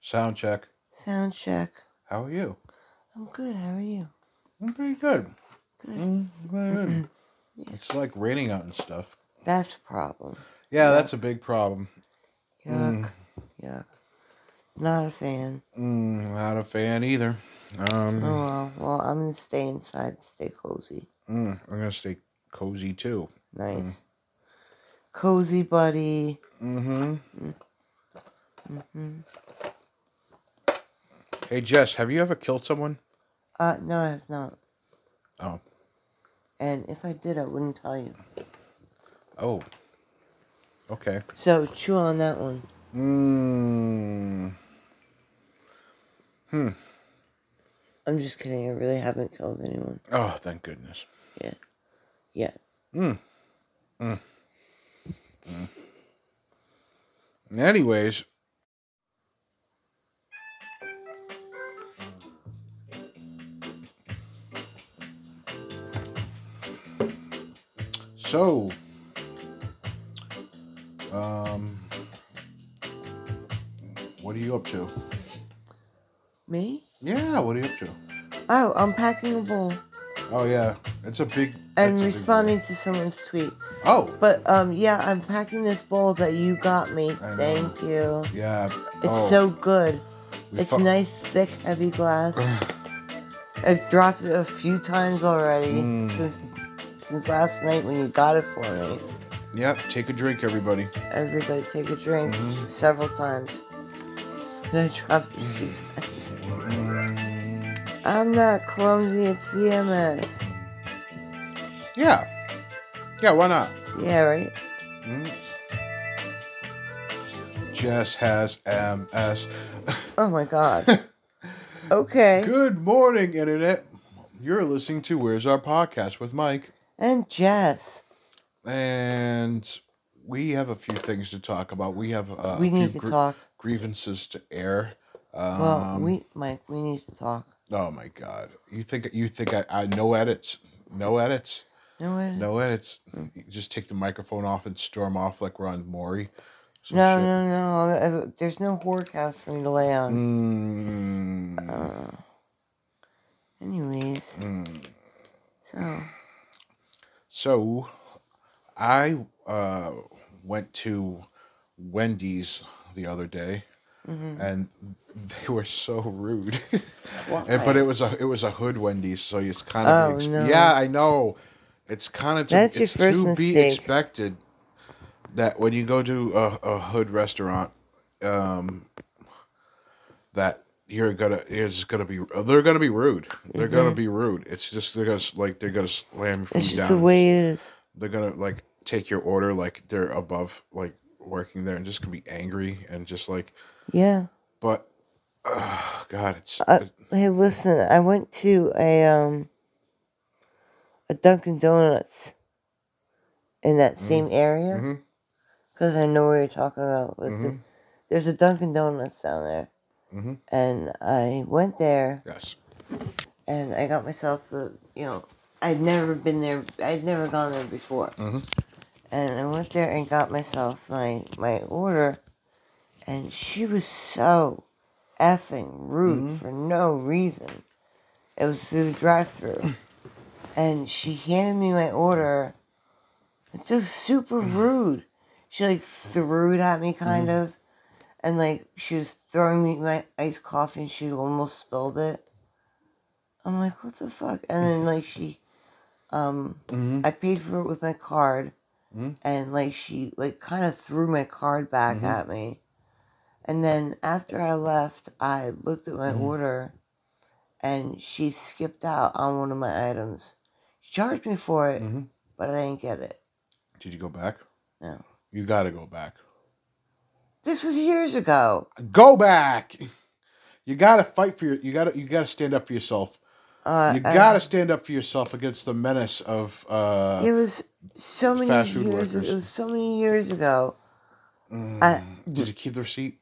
Sound check. Sound check. How are you? I'm good. How are you? I'm pretty good. Good. Mm, very good. It's like raining out and stuff. That's a problem. Yeah, that's a big problem. Yuck. Yuck. Not a fan. Mm, not a fan either. Um, Oh well. I'm gonna stay inside, stay cozy. mm, I'm gonna stay cozy too. Nice. Cozy buddy. Mm-hmm. Hey Jess, have you ever killed someone? Uh, no, I have not. Oh. And if I did, I wouldn't tell you. Oh. Okay. So chew on that one. Mm. Hmm. I'm just kidding. I really haven't killed anyone Oh, thank goodness. Yeah. Yet. Yet. Anyways. So, um, what are you up to? Me? Yeah, what are you up to? Oh, I'm packing a bowl Oh yeah, it's a big. and it's a big responding to someone's tweet. Oh, But um, yeah, I'm packing this bowl that you got me. I know. Thank you. yeah. It's oh, so good. we It's fu- nice, thick, heavy glass. I've dropped it a few times already Mm. since since last night when you got it for me. Yep, take a drink, everybody. Everybody take a drink Mm-hmm. several times. I dropped it a few times. I'm not clumsy at CMS. Yeah, yeah. Why not? Yeah, right? Jess has MS. Oh my god. Okay. Good morning, Internet. You're listening to Where's Our Podcast with Mike. And Jess. And we have a few things to talk about. We have uh, We a few need to talk. grievances to air. Um, Well, we Mike, we need to talk. oh my God! You think you think I, I no edits, no edits, No, way. no edits? You just take the microphone off and storm off like we're on Maury. No, shit. no, no. Uh, There's no whore couch for me to lay on. Mm, Anyways. Mm. So, So, I uh, went to Wendy's the other day, and they were so rude. and, but it was a it was a hood Wendy's, so it's kind of Oh, ex- no. yeah, I know. It's kind of to, That's your first to be expected that when you go to a, a hood restaurant, um, that you're gonna it's gonna be they're gonna be rude. They're gonna be rude. It's just they're gonna like they're gonna slam your feet Mm-hmm. it's just down the way it is. they're gonna like take your order like they're above like working there and just gonna be angry and just like Yeah. but uh, god it's Uh, hey, listen. I went to a um a Dunkin' Donuts in that same area because I know what you're talking about. The, there's a Dunkin' Donuts down there, Mm-hmm. and I went there yes and I got myself the you know I'd never been there. I'd never gone there before, mm-hmm. and I went there and got myself my my order, and she was so effing rude mm-hmm. for no reason. It was through the drive-through, and she handed me my order. It was super rude. She like threw it at me, kind of, and like she was throwing me my iced coffee, and she almost spilled it. I'm like, what the fuck? And then like she, um, mm-hmm. I paid for it with my card, mm-hmm. and like she like kind of threw my card back mm-hmm. at me, and then after I left, I looked at my order, and she skipped out on one of my items. She charged me for it, but I didn't get it. did you go back? No, you gotta go back this was years ago. go back you gotta fight for your you gotta you gotta stand up for yourself Uh, you gotta stand up for yourself against the menace of uh it was so many fast food years. workers. It was so many years ago. I, did you keep the receipt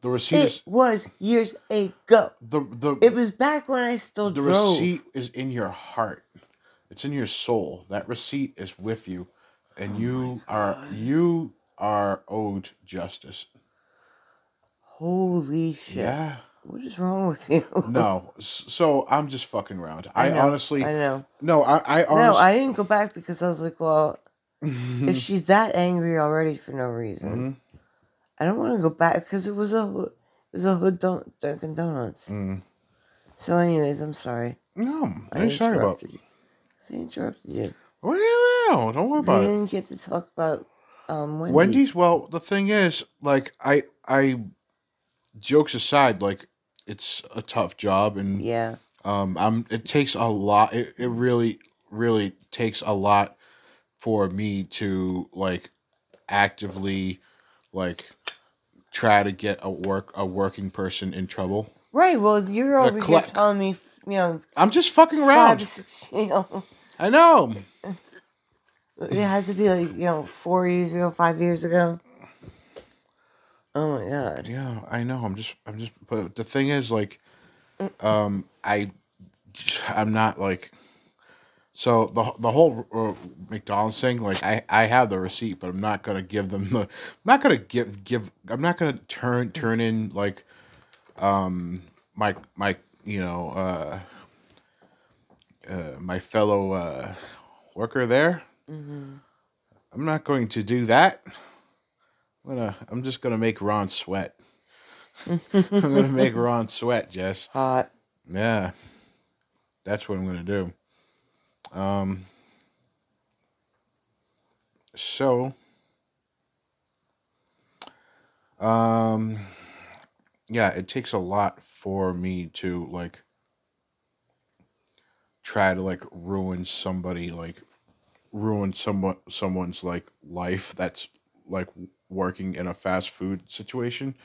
the receipt it is was years ago. the the It was back when I still the drove. receipt is in your heart it's in your soul that receipt is with you and you are you are owed justice Holy shit! Yeah. What is wrong with you? No. So I'm just fucking around. I, know, honestly I know. No, I I No, I didn't go back because I was like, well, if she's that angry already for no reason, Mm-hmm. I don't want to go back because it was a it was a hood don- Dunkin' Donuts. Mm. So, anyways, I'm sorry. No, I I ain't sorry about. you. I interrupted you. Well, don't worry about it. We didn't get to talk about um, Wendy's. Wendy's. Well, the thing is, like, I, I, jokes aside, like, it's a tough job, and Yeah. um, I'm. It takes a lot. It, it really, really takes a lot for me to like actively, like, try to get a work a working person in trouble. Right. Well, you're over here telling me, you know, I'm just fucking five around. to six, you know, I know. It had to be like, you know, four years ago, five years ago. Oh my god. Yeah, I know. I'm just, I'm just. But the thing is, like, um, I, I'm not like. So the the whole uh, McDonald's thing, like, I I have the receipt, but I'm not gonna give them the. I'm not gonna give give. I'm not gonna turn turn in like, um, my my you know uh, uh my fellow uh worker there. I'm not going to do that. I'm gonna. I'm just gonna make Ron sweat. I'm gonna make Ron sweat, Jess. Hot. Yeah, that's what I'm gonna do. Um. So. Um. Yeah, it takes a lot for me to like try to like ruin somebody like ruin someone someone's like life that's like working in a fast food situation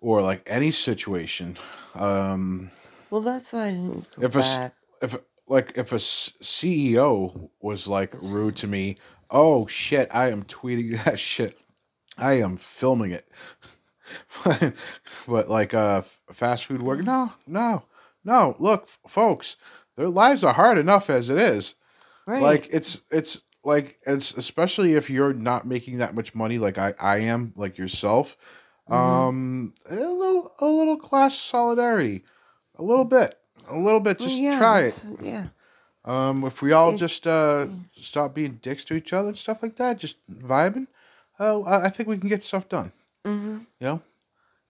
or like any situation um Well, that's why I didn't go if a if like if a CEO was like rude to me oh shit I am tweeting that shit. I am filming it. But like uh fast food work no no no. Look folks their lives are hard enough as it is Right. like it's it's like it's especially if you're not making that much money like I I am like yourself um a little a little class solidarity. A little bit. A little bit. Well, just yeah, try it. Yeah. um if we all It- just uh stop being dicks to each other and stuff like that just vibing uh, I I think we can get stuff done. Mm-hmm. you know?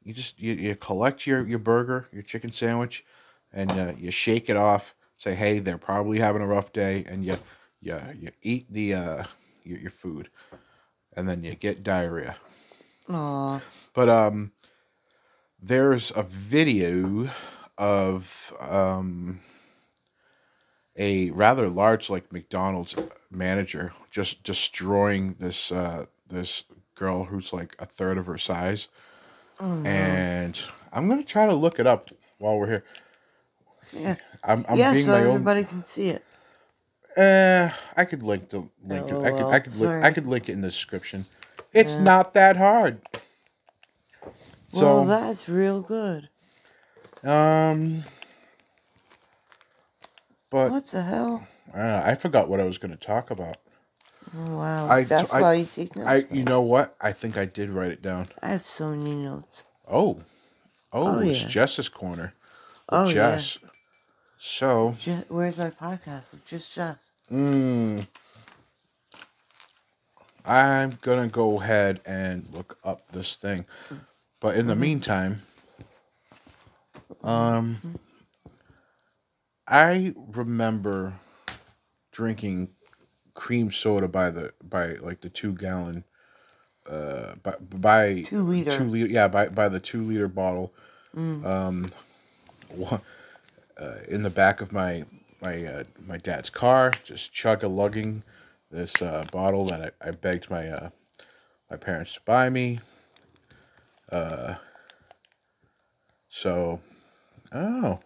You just you, you collect your your burger your chicken sandwich and uh, you shake it off say hey they're probably having a rough day and you you, you eat the uh your, your food and then you get diarrhea Aw. but um there's a video of um a rather large like McDonald's manager just destroying this uh this girl who's like a third of her size. And I'm gonna try to look it up while we're here. Yeah. I'm, I'm yeah, being so my own. everybody can see it. Uh, I could link the link. it. I could I could link, I could link it in the description. It's not that hard. So well, that's real good. um, but What the hell? I, don't know, I forgot what I was going to talk about. Oh, wow. I- that's I- why you take notes. I you know what? I think I did write it down. I have so many notes. Oh, oh, Oh, it's yeah. Jess's corner. Oh, Jess. So. Je- where's my podcast? with Just Jess. Mm, I'm gonna go ahead and look up this thing, but in the meantime, um, I remember drinking cream soda by the by like the two gallon, uh, by by Two liter. two liter yeah by by the two liter bottle, um, one, uh, in the back of my my uh, my dad's car, just chug a lugging this uh, bottle that I, I begged my uh, my parents to buy me. Uh, so, oh,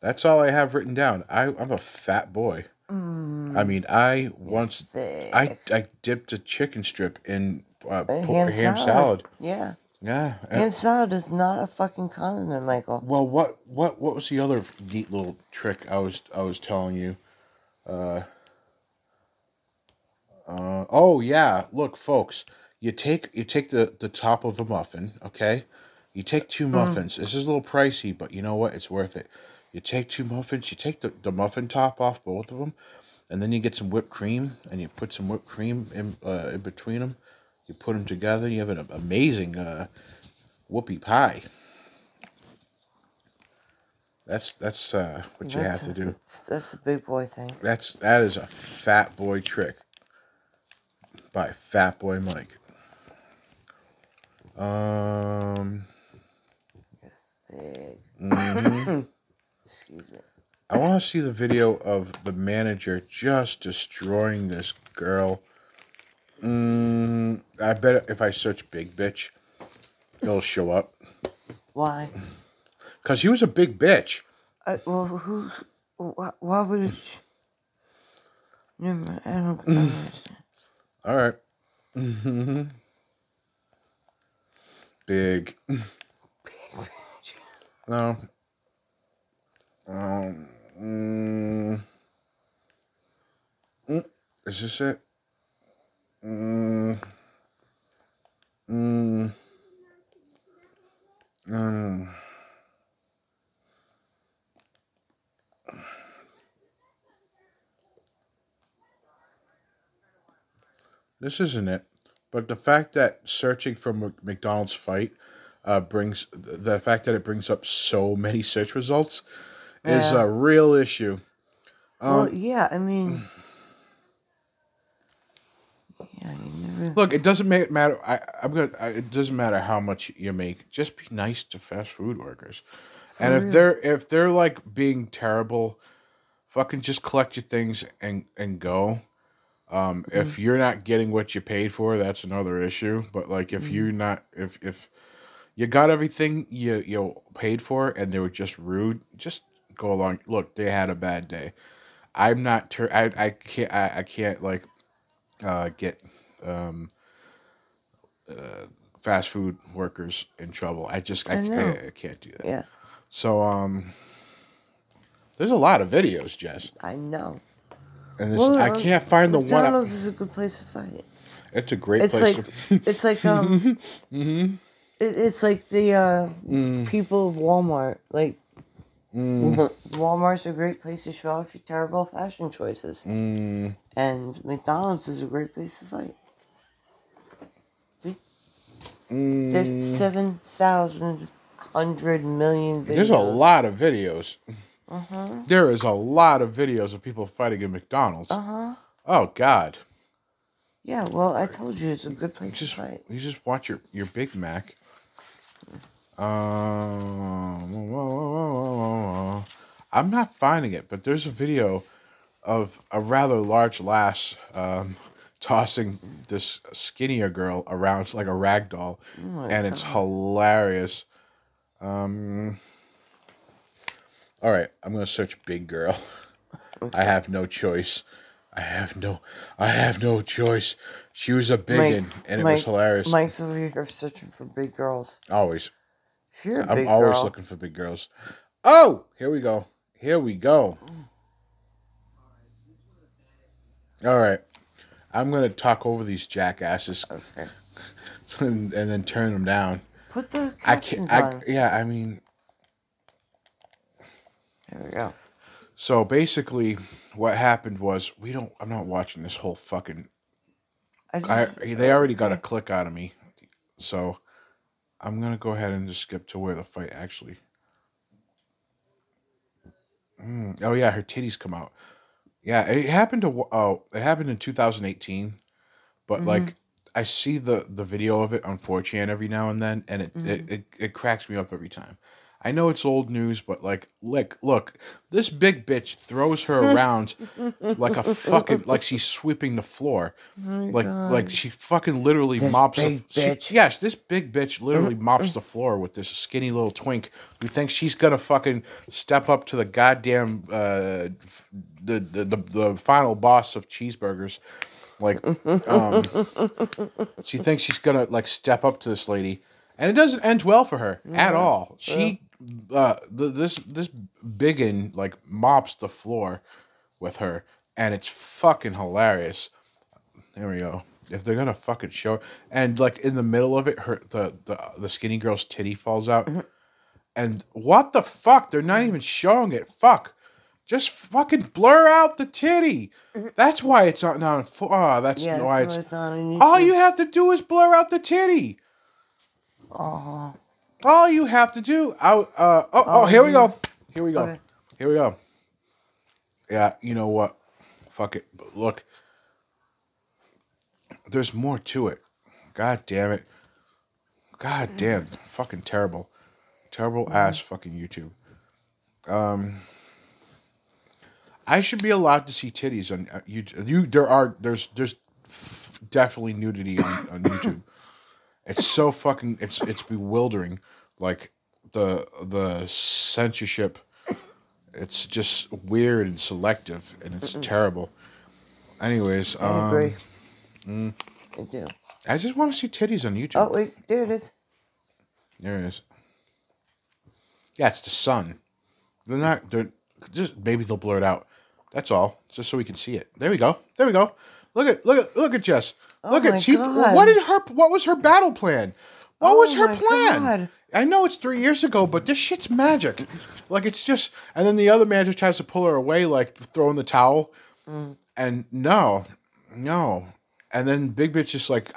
that's all I have written down. I I'm a fat boy. I mean, I once I thick. I dipped a chicken strip in uh, A ham, ham salad. salad. Yeah. Yeah. salad is not a fucking condiment, Michael. Well, what what what was the other neat little trick I was I was telling you? Uh, uh, oh yeah, look, folks, you take you take the the top of a muffin, okay? You take two muffins. This is a little pricey, but you know what? It's worth it. You take two muffins. You take the, the muffin top off both of them, and then you get some whipped cream, and you put some whipped cream in uh, in between them. You put them together. You have an amazing uh, whoopie pie. That's that's uh, what you That's have a- to do. That's, that's a big boy thing. That's that is a fat boy trick by Fat Boy Mike. Um, Mm-hmm. Excuse me. I want to see the video of the manager just destroying this girl. Mm, I bet if I search "big bitch," it'll show up. Why? Cause he was a big bitch. I, well, who's? Why, why would it? Never. I don't, I don't understand. All right. Mm-hmm. Big. Big bitch. No. Um. Mm, mm, is this it? Mm, mm, mm. This isn't it. But the fact that searching for McDonald's fight uh, brings the fact that it brings up so many search results is Yeah. a real issue. Um, well, yeah. I mean, yeah. Never. Look, it doesn't ma- matter. I, I'm gonna. I, it doesn't matter how much you make. Just be nice to fast food workers. and if they're if they're like being terrible, fucking just collect your things and and go. Um, If you're not getting what you paid for, that's another issue. But like, if you're not, if if you got everything you you paid for and they were just rude, just go along. Look, they had a bad day. I'm not. Ter- I I can't. I, I can't like uh, get um, uh, fast food workers in trouble. I just I, I. I, I can't do that. Yeah, So um, there's a lot of videos, Jess, I know. and this, Well, I um, can't find the one. McDonald's is a good place to fight. It's a great It's place. like to, it's like um, it, it's like the uh, Mm. people of Walmart. Like Walmart's a great place to show off your terrible fashion choices, Mm. and McDonald's is a great place to fight. See, Mm. there's seven thousand hundred million videos. there's a lot of videos. Uh-huh. There is a lot of videos of people fighting in McDonald's. Uh huh. Oh God! Yeah. Well, I told you it's a good place Just to fight. you just watch your your Big Mac. Um, I'm not finding it, but there's a video of a rather large lass um, tossing this skinnier girl around like a rag doll, and it's hilarious. Um, all right, I'm gonna search big girl. I have no choice. I have no. I have no choice. She was a big Mike, one, and it Mike- was hilarious. Mike's over here searching for big girls. Always. You're a I'm big always girl, looking for big girls. Oh, here we go. Here we go. All right. I'm going to talk over these jackasses okay. and, and then turn them down. Put the I can't. I, on. yeah, I mean, There we go. so basically, what happened was we don't. I'm not watching this whole fucking. I just, I they already got a click out of me, so I'm gonna go ahead and just skip to where the fight actually. Mm, oh yeah, her titties come out. Yeah, it happened to oh, it happened in 2018, but like I see the the video of it on 4chan every now and then, and it, it, it it cracks me up every time. I know it's old news, but like, look, look, this big bitch throws her around like a fucking like she's sweeping the floor, like like she fucking literally This mops. big the, she- yes, this big bitch literally mops the floor with this skinny little twink who thinks she's gonna fucking step up to the goddamn uh, the, the the the final boss of cheeseburgers. Like, um, she thinks she's gonna like step up to this lady, and it doesn't end well for her at all. She, uh, the, this this biggin like mops the floor with her, and it's fucking hilarious. There we go. If they're gonna fucking show, and like in the middle of it, her the the the skinny girl's titty falls out, Mm-hmm. and what the fuck? They're not even showing it. Fuck, just fucking blur out the titty. That's why it's not on. Oh, that's Mm-hmm. Yeah, why that's it's. why it's not on All you have to do is blur out the titty. Oh, All you have to do. I, uh, oh, oh, here we go. Here we go. Okay. Here we go. Yeah, you know what? Fuck it. But look, there's more to it. God damn it. God damn. Fucking terrible. Terrible ass fucking YouTube. Um, I should be allowed to see titties on uh, YouTube. You, there are, there's, there's f- definitely nudity on, on YouTube. It's so fucking it's it's bewildering. Like the the censorship it's just weird and selective and it's terrible. Anyways, I um, agree. I do. I just want to see titties on YouTube. Oh wait, there it is. There it is. Yeah, it's the sun. They're not. They're just maybe they'll blur it out. That's all, just so we can see it. There we go. There we go. Look at look at look at Jess. Look Oh my at she. God. What did her? What was her battle plan? What Oh was her my plan? God. I know it's three years ago, but this shit's magic. Like it's just, and then the other man just tries to pull her away, like throwing the towel, Mm. and no, no, and then Big Bitch is like,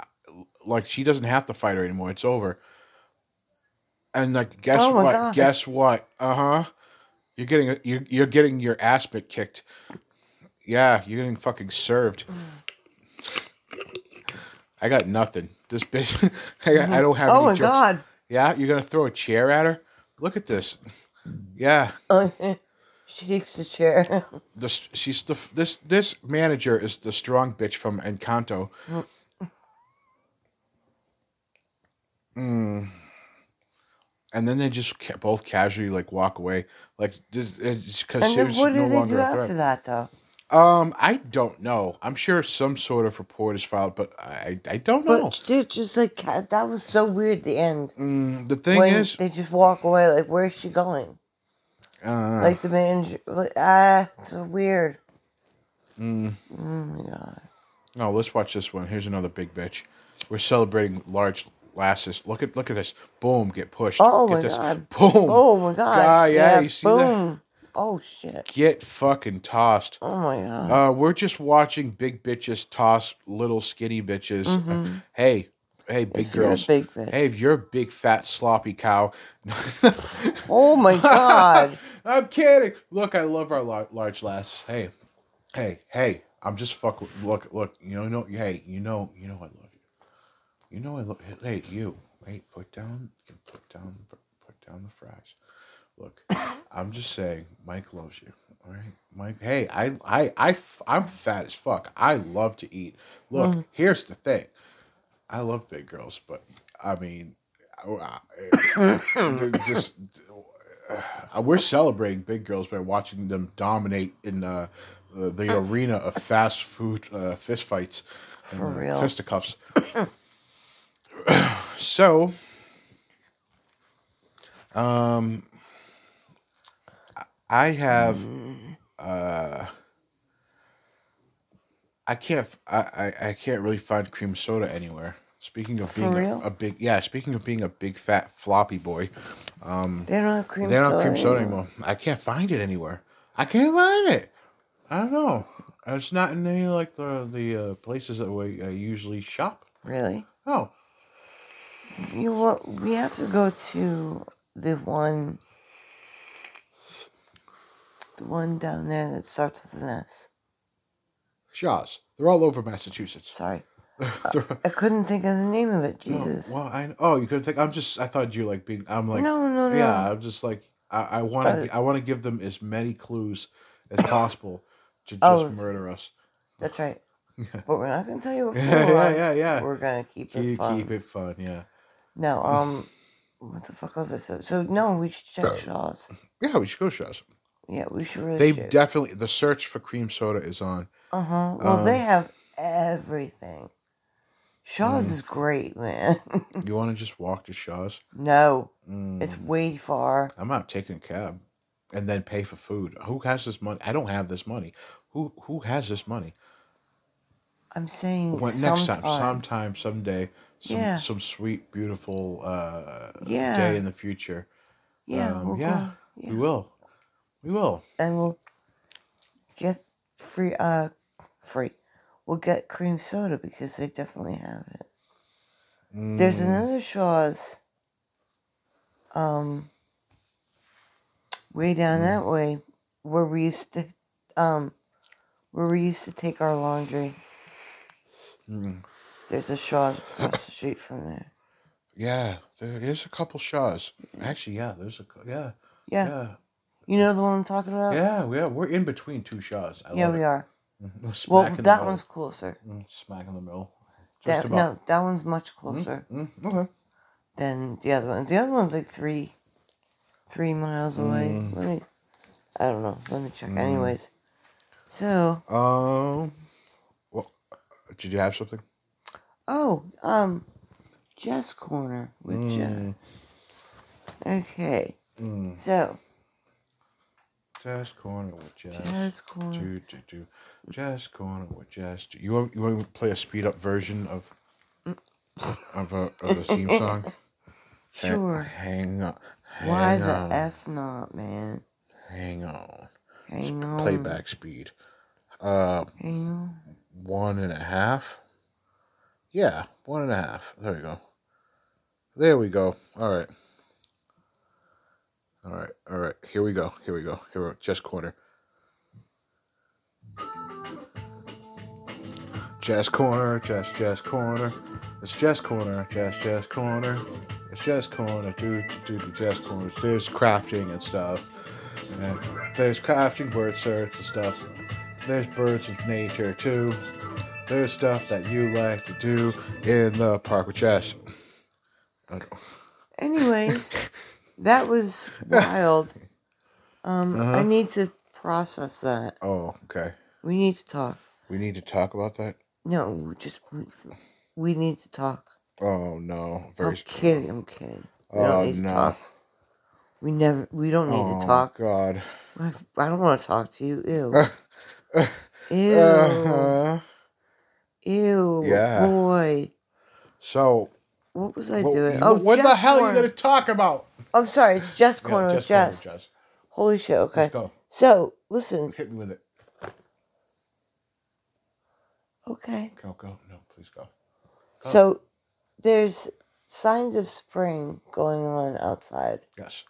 like she doesn't have to fight her anymore. It's over. And like, guess Oh what? God. Guess what? Uh huh. You're getting you're, you're getting your ass bit kicked. Yeah, you're getting fucking served. I got nothing. This bitch, I, got, I don't have. Oh my jokes. god. Yeah, you're gonna throw a chair at her. Look at this. Yeah, she takes the chair. the she's the this this manager is the strong bitch from Encanto. Mm. And then they just ca- both casually like walk away, like just because she was what no do they longer do after threat. that though? Um, I don't know. I'm sure some sort of report is filed, but I I don't know. But dude, just like that was so weird. The end Mm, the thing when is, they just walk away. Like, where's she going? uh, Like the manager. Like, ah, so weird. mm, Oh my god. No, let's watch this one. Here's another big bitch. We're celebrating large lasses. Look at look at this. Boom, get pushed. Oh Get my this. God. Boom. Oh my god. Ah, yeah, you see that? Oh shit. Get fucking tossed. Oh my god. Uh, we're just watching big bitches toss little skinny bitches. Uh, hey, hey, big If girls. big. Hey, if you're a big fat sloppy cow. Oh my god. I'm kidding. Look, I love our lar- large lasses. Hey, hey, hey. I'm just fuck. with- Look, look. You know, no. Hey, you know, you know, I love you. You know, I love. Hey, you. Wait, put down. Put down. Put down the fries. Look, I'm just saying, Mike loves you. All right, Mike. Hey, I, I, I, I'm fat as fuck. I love to eat. Look, here's the thing. I love big girls, but I mean, uh, just uh, we're celebrating big girls by watching them dominate in uh, the, the arena of fast food uh, fist fights, For uh, real. fisticuffs. so, um, I have, uh, I can't, I, I, I can't really find cream soda anywhere. Speaking of being a, a big, yeah. Speaking of being a big fat floppy boy, They don't have cream they don't soda. have cream soda anymore. I can't find it anywhere. I can't find it. I don't know. It's not in any like the the uh, places that we uh, usually shop. Really? Oh, You what? We have to go to the one. The one down there that starts with an S. Shaw's. They're all over Massachusetts. Sorry. I couldn't think of the name of it. Jesus. well, I oh you couldn't think I'm just I thought you like being I'm like No, no, no. yeah I'm just like I, want to I want to give them as many clues as possible to just Oh, murder us. That's right. Yeah. But we're not going to tell you what Yeah, yeah, yeah, yeah. We're going to keep it Keep, fun. keep it fun, yeah. No, um, what the fuck was I? So, so no, we should check Shaw's. Yeah, we should go Shaw's. Yeah, we should really. They should. definitely the search for cream soda is on. Uh huh. Well, Um, they have everything. Shaw's Mm. is great, man. You want to just walk to Shaw's? no, Mm. it's way far. I'm not taking a cab and then pay for food. Who has this money? I don't have this money. Who who has this money? I'm saying When, sometime. next time, sometime, someday, some Yeah. some sweet, beautiful uh, Yeah. day in the future. Yeah, Um, we'll yeah, go. Yeah. we will. We will. and we'll get free uh free. We'll get cream soda because they definitely have it. There's Mm, another shaw's um way down that way where we used to um where we used to take our laundry. Mm. there's a shaw's across the street from there. Yeah, there is a couple Shaws. Actually, yeah, there's a yeah, yeah, yeah, you know the one i'm talking about yeah. yeah we're in between two Shaws. I yeah we it. are Mhm. Smack well that one's closer Mm, smack in the middle. Just that about. no that one's much closer Mm, okay. than the other one. The other one's like three, three miles away. Mm. Let me, I don't know. Let me check. Anyways, so Um. Well, did you have something? oh, um, Jess Corner with Mm. Jess. Okay, Mm. so Jazz corner with Jazz. Jess Corner. Do, do, do. Jazz corner with Jazz. Do you want you want to play a speed up version of of a of the theme song? Sure. Hang on. Why hang the on, f not, man? Hang on. Hang on. Playback speed. Uh, Hang on. one and a half. Yeah, one and a half. There we go. There we go. All right. All right. All right. Here we go. Here we go. Here we go. Jazz corner. Jazz corner. Jazz jazz corner. It's jazz corner. Jazz jazz corner. It's jazz corner. Do do do jazz corners. There's crafting and stuff. And there's crafting word search and stuff. There's birds of nature too. There's stuff that you like to do in the park with. Okay. Anyways, that was wild. Um, Uh-huh. I need to process that. Oh, okay. We need to talk. We need to talk about that. No, just we need to talk. Oh no, very. I'm kidding. I'm kidding. We oh don't need to no. talk. We never. We don't need oh to talk. God. I, I don't want to talk to you. Ew. Ew. Uh-huh. Ew. Yeah. Boy. So, What was I doing? Oh, what the hell are you going to talk about? I'm sorry. It's Jess Yeah, Corner with Jess Corner Jess. with Jess. Holy shit. Okay. Let's go. So listen. Hit me with it. Okay. Go, go. No, please go. So there's signs of spring going on outside. Yes.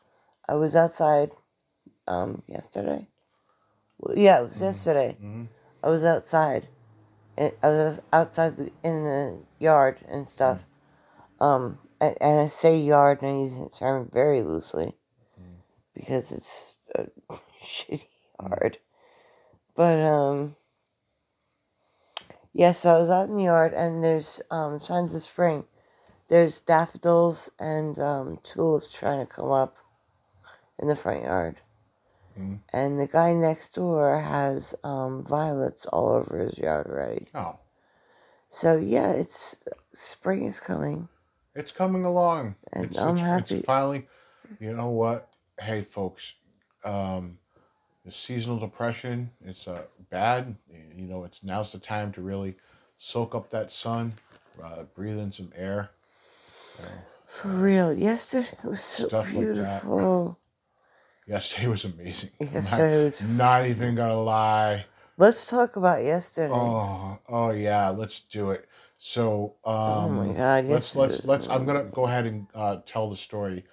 I was outside um yesterday. Well, Yeah, it was yesterday. Mhm. I was outside. I was outside in the yard and stuff. Um, and, and I say yard, and I use the term very loosely because it's a shitty yard. But um, yeah. So I was out in the yard, and there's um signs of spring. There's daffodils and um, tulips trying to come up in the front yard. Mhm. And the guy next door has um, violets all over his yard already. Oh, So yeah, it's spring is coming. It's coming along. And it's, I'm it's, happy. It's finally, you know what? Hey, folks, um, the seasonal depression, it's uh, bad. You know, it's now's the time to really soak up that sun, uh, breathe in some air. For real. Yesterday was so Stuff like beautiful. Yesterday was amazing. Yesterday not, was not even gonna lie. Let's talk about yesterday. Oh, oh yeah, let's do it. So, um, Oh my God, let's let's let's. I'm gonna go ahead and uh, tell the story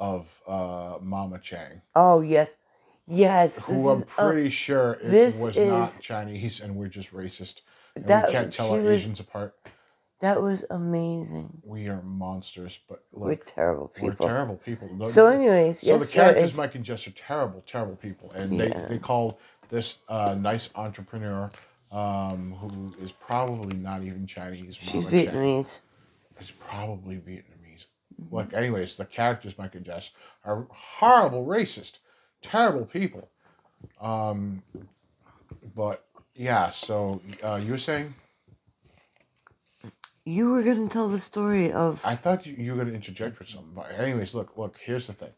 of uh, Mama Chang, Oh yes, yes. who I'm is- oh, pretty sure it this was not Chinese, and we're just racist. That- we can't tell our was- Asians apart. that was amazing. We are monsters, but We're look, terrible we're, terrible people. The- So, anyways, So the yesterday. characters, Mike and Jess, are terrible, terrible people, and Yeah. they they call this uh, nice entrepreneur um, who is probably not even Chinese. She's. Vietnamese. Is probably Vietnamese. Look, anyways, the characters, and Jess, are horrible, racist, terrible people. Um, but yeah, so uh, you were saying? You were gonna tell the story of. I thought you, you were going to interject with something. But anyways, look, look. Here's the thing.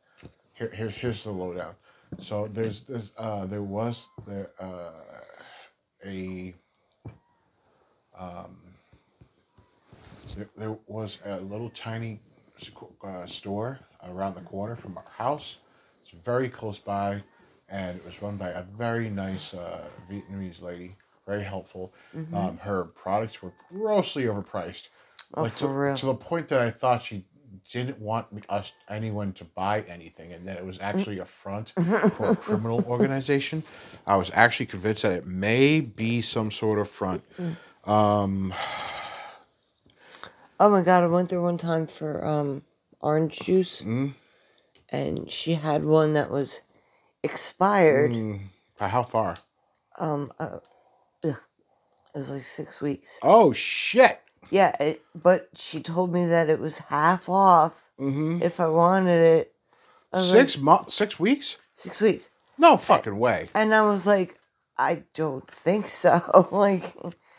Here, here's here's the lowdown. So there's this. Uh, there was there uh, a there, there was a little tiny uh, store around the corner from our house. It's very close by, and it was run by a very nice uh, Vietnamese lady, very helpful. Um, her products were grossly overpriced, Oh, like to, to the point that I thought she didn't want us anyone to buy anything, and that it was mm-hmm. actually a front for a criminal organization. I was actually convinced that it may be some sort of front. Mm-hmm. Um, oh my god, I went there one time for um orange juice. Mm-hmm. And she had one that was expired. Mm, by how far? Um, uh, it was like six weeks. Oh shit! Yeah, it, but she told me that it was half off mm-hmm. if I wanted it. I Six like, months, six weeks? six weeks. No fucking way. And I was like, I don't think so. like,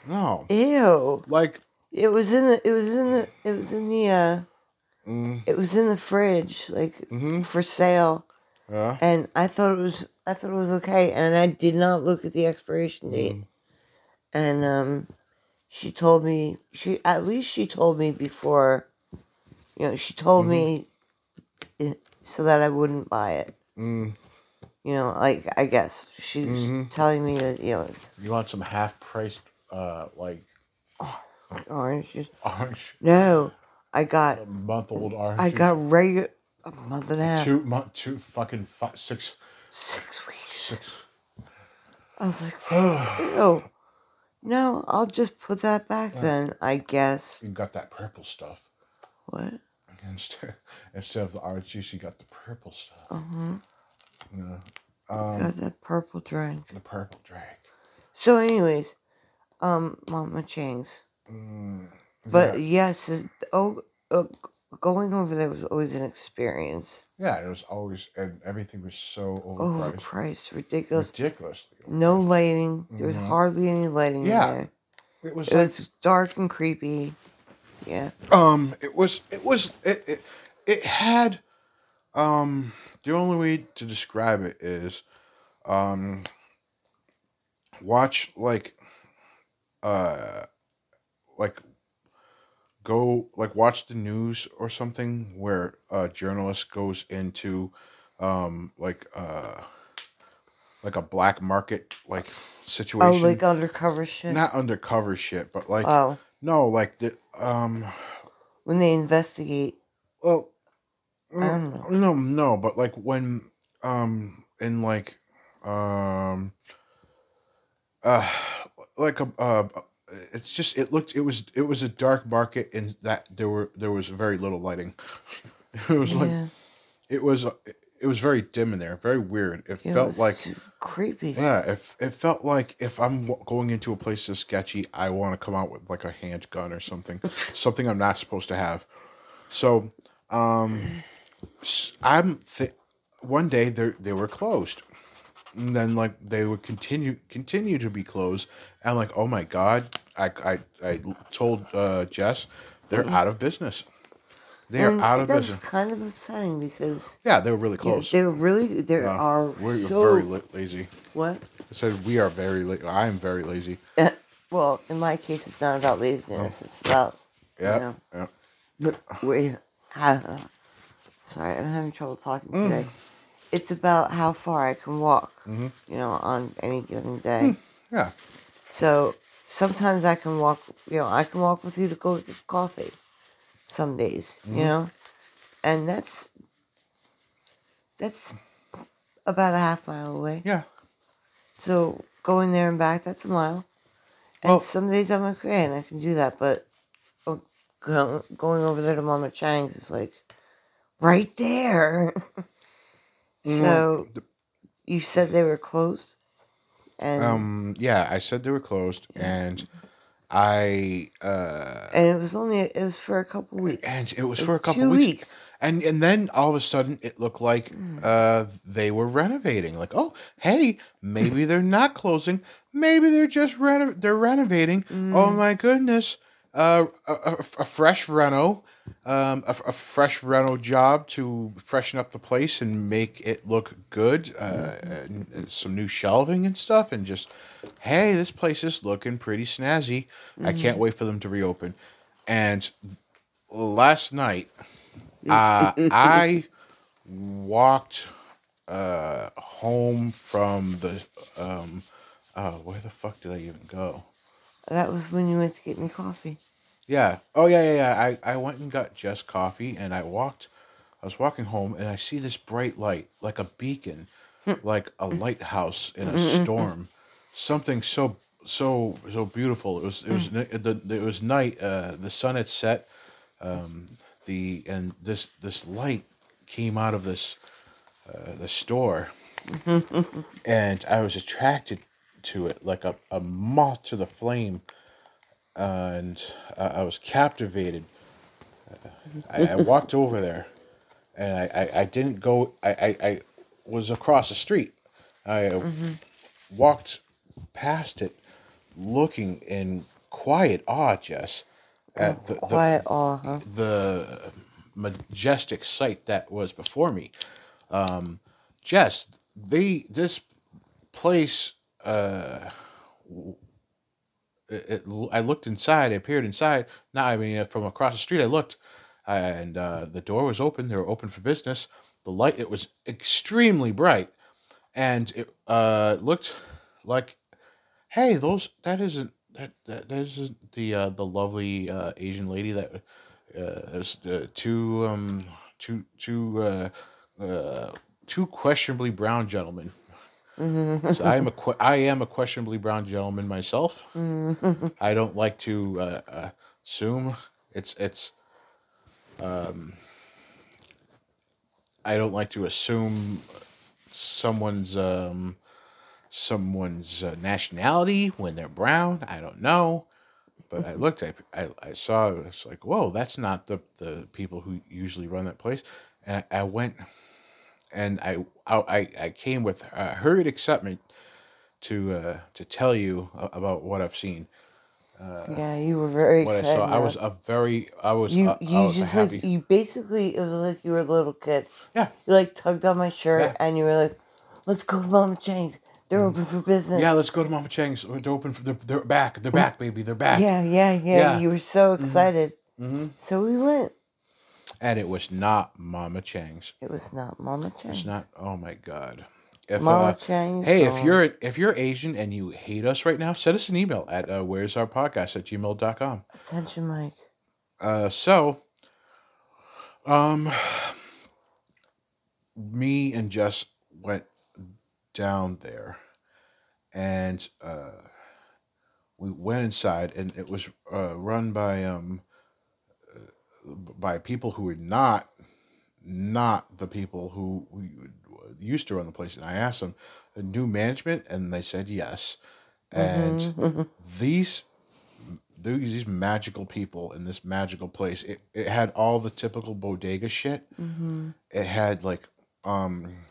No, ew. like It was in the. It was in the. It was in the. uh mm. It was in the fridge, like mm-hmm. for sale. yeah. and I thought it was I thought it was okay, and I did not look at the expiration date. Mm. And um, she told me she at least she told me before, you know, she told me mm-hmm. it, so that I wouldn't buy it. Mm. You know, like I guess she was mm-hmm. telling me that you know it's You want some half priced, uh, like orange juice. orange, No, I got a month old orange. I got regular a month and a half, two month, two fucking five, six, six weeks. six. I was like, ew. No, I'll just put that back then, I guess. You got that purple stuff What? instead instead of the orange juice. You got the purple stuff. Uh-huh. Yeah, Got that purple drink. the purple drink. So, anyways, um, Mama Chang's. But yes, it- oh, uh, going over there was always an experience. Yeah, it was always and everything was so overpriced, Overpriced, ridiculous. ridiculously. No lighting. There was hardly any lighting Mm-hmm. Yeah. there. It was It like, was dark and creepy. Yeah. um it was it was it, it it had um the only way to describe it is um watch like uh like go like watch the news or something where a journalist goes into um like uh like a black market like situation. Oh, situation like undercover shit. not undercover shit but like Oh, no like the um when they investigate. Well, I don't know. no, no, but like when, um, in like, um, uh, like a, uh, it's just it looked it was it was a dark market in that there were there was very little lighting. It was like it was it was very dim in there, very weird. It It felt like creepy. yeah, if it felt like if I'm going into a place that's sketchy, I want to come out with like a handgun or something, something I'm not supposed to have. So, um, I'm th- one day they they were closed, and then like they would continue continue to be closed. I'm like, oh my god! I I I told uh, Jess they're out of business. They are And out of that was business. kind of upsetting because Yeah, they were really close. they were really there Uh, are we're so very la- lazy. what? I said we are very la- I am very lazy. well, in my case, it's not about laziness. It's about Yeah. you know yeah. where. Uh, sorry, I'm having trouble talking Mm. today. It's about how far I can walk. Mm-hmm. You know, on any given day. Yeah. So sometimes I can walk. You know, I can walk with you to go get coffee. Some days, Mm-hmm. you know, and that's that's about a half mile away. Yeah. So going there and back, that's a mile. And Well- some days I'm okay and I can do that, but oh, going over there to Mama Chang's is like right there. so you said they were closed, and Um. Yeah. I said they were closed, and I uh and it was only it was for a couple weeks. and it was for a couple weeks. weeks. And and then all of a sudden it looked like uh they were renovating. Like, oh, hey, maybe they're not closing. Maybe they're just reno- they're renovating. Oh my goodness. Uh, a, a, a fresh reno, um, a, a fresh reno job to freshen up the place and make it look good. Uh, and, and some new shelving and stuff, and just hey, this place is looking pretty snazzy. I can't wait for them to reopen. And last night, uh, I walked uh, home from the um, uh, where the fuck did I even go? That was when you went to get me coffee. Yeah. Oh yeah, yeah, yeah. I, I went and got just coffee and I walked I was walking home and I see this bright light, like a beacon, hmm. like a hmm. lighthouse in a hmm, storm. Something so so so beautiful. It was it was the it was night, uh the sun had set, um the and this this light came out of this uh, the store and I was attracted to it like a, a moth to the flame and I, I was captivated. I, I walked over there, and I, I, I didn't go. I, I, I was across the street. I uh, walked past it, looking in quiet awe, Jess, at the, the, Quiet awe, huh? the majestic sight that was before me. Um, Jess, they this place. Uh, it, it, I looked inside. I peered inside. Now, I mean, from across the street, I looked, and uh, the door was open. They were open for business. The light it was extremely bright, and it uh, looked like, hey, those that isn't that that, that isn't the uh, the lovely uh, Asian lady that uh, there's uh, two um two two uh, uh, two questionably brown gentlemen. So I am a I am a questionably brown gentleman myself. I don't like to uh, uh, assume it's it's. Um, I don't like to assume someone's um, someone's uh, nationality when they're brown. I don't know, but I looked. I, I, I saw. It's like, whoa, that's not the the people who usually run that place. And I, I went, and I I I came with uh, hurried excitement to uh, to tell you about what I've seen. yeah, you were very What I saw, I was a very I was You uh, I you was a just happy. like you basically it was like you were a little kid. yeah. You like tugged on my shirt Yeah. and you were like, "Let's go to Mama Chang's. They're open for business." Yeah, let's go to Mama Chang's. They're open for they're, they're back. They're back, baby. They're back. yeah, yeah, yeah. Yeah. Mm-hmm. You were so excited. So we went. And it was not Mama Chang's. It was not Mama Chang's. It's not. Oh my God. If, Mama uh, Chang's. Hey, if you're if you're Asian and you hate us right now, send us an email at uh, where's our podcast at gmail.com. attention, Mike. Uh, so, um, me and Jess went down there, and uh, we went inside, and it was uh, run by um by people who were not not the people who we used to run the place. And I asked them, "Uh, new management, and they said yes. And these these these magical people in this magical place. It, it had all the typical bodega shit. It had like um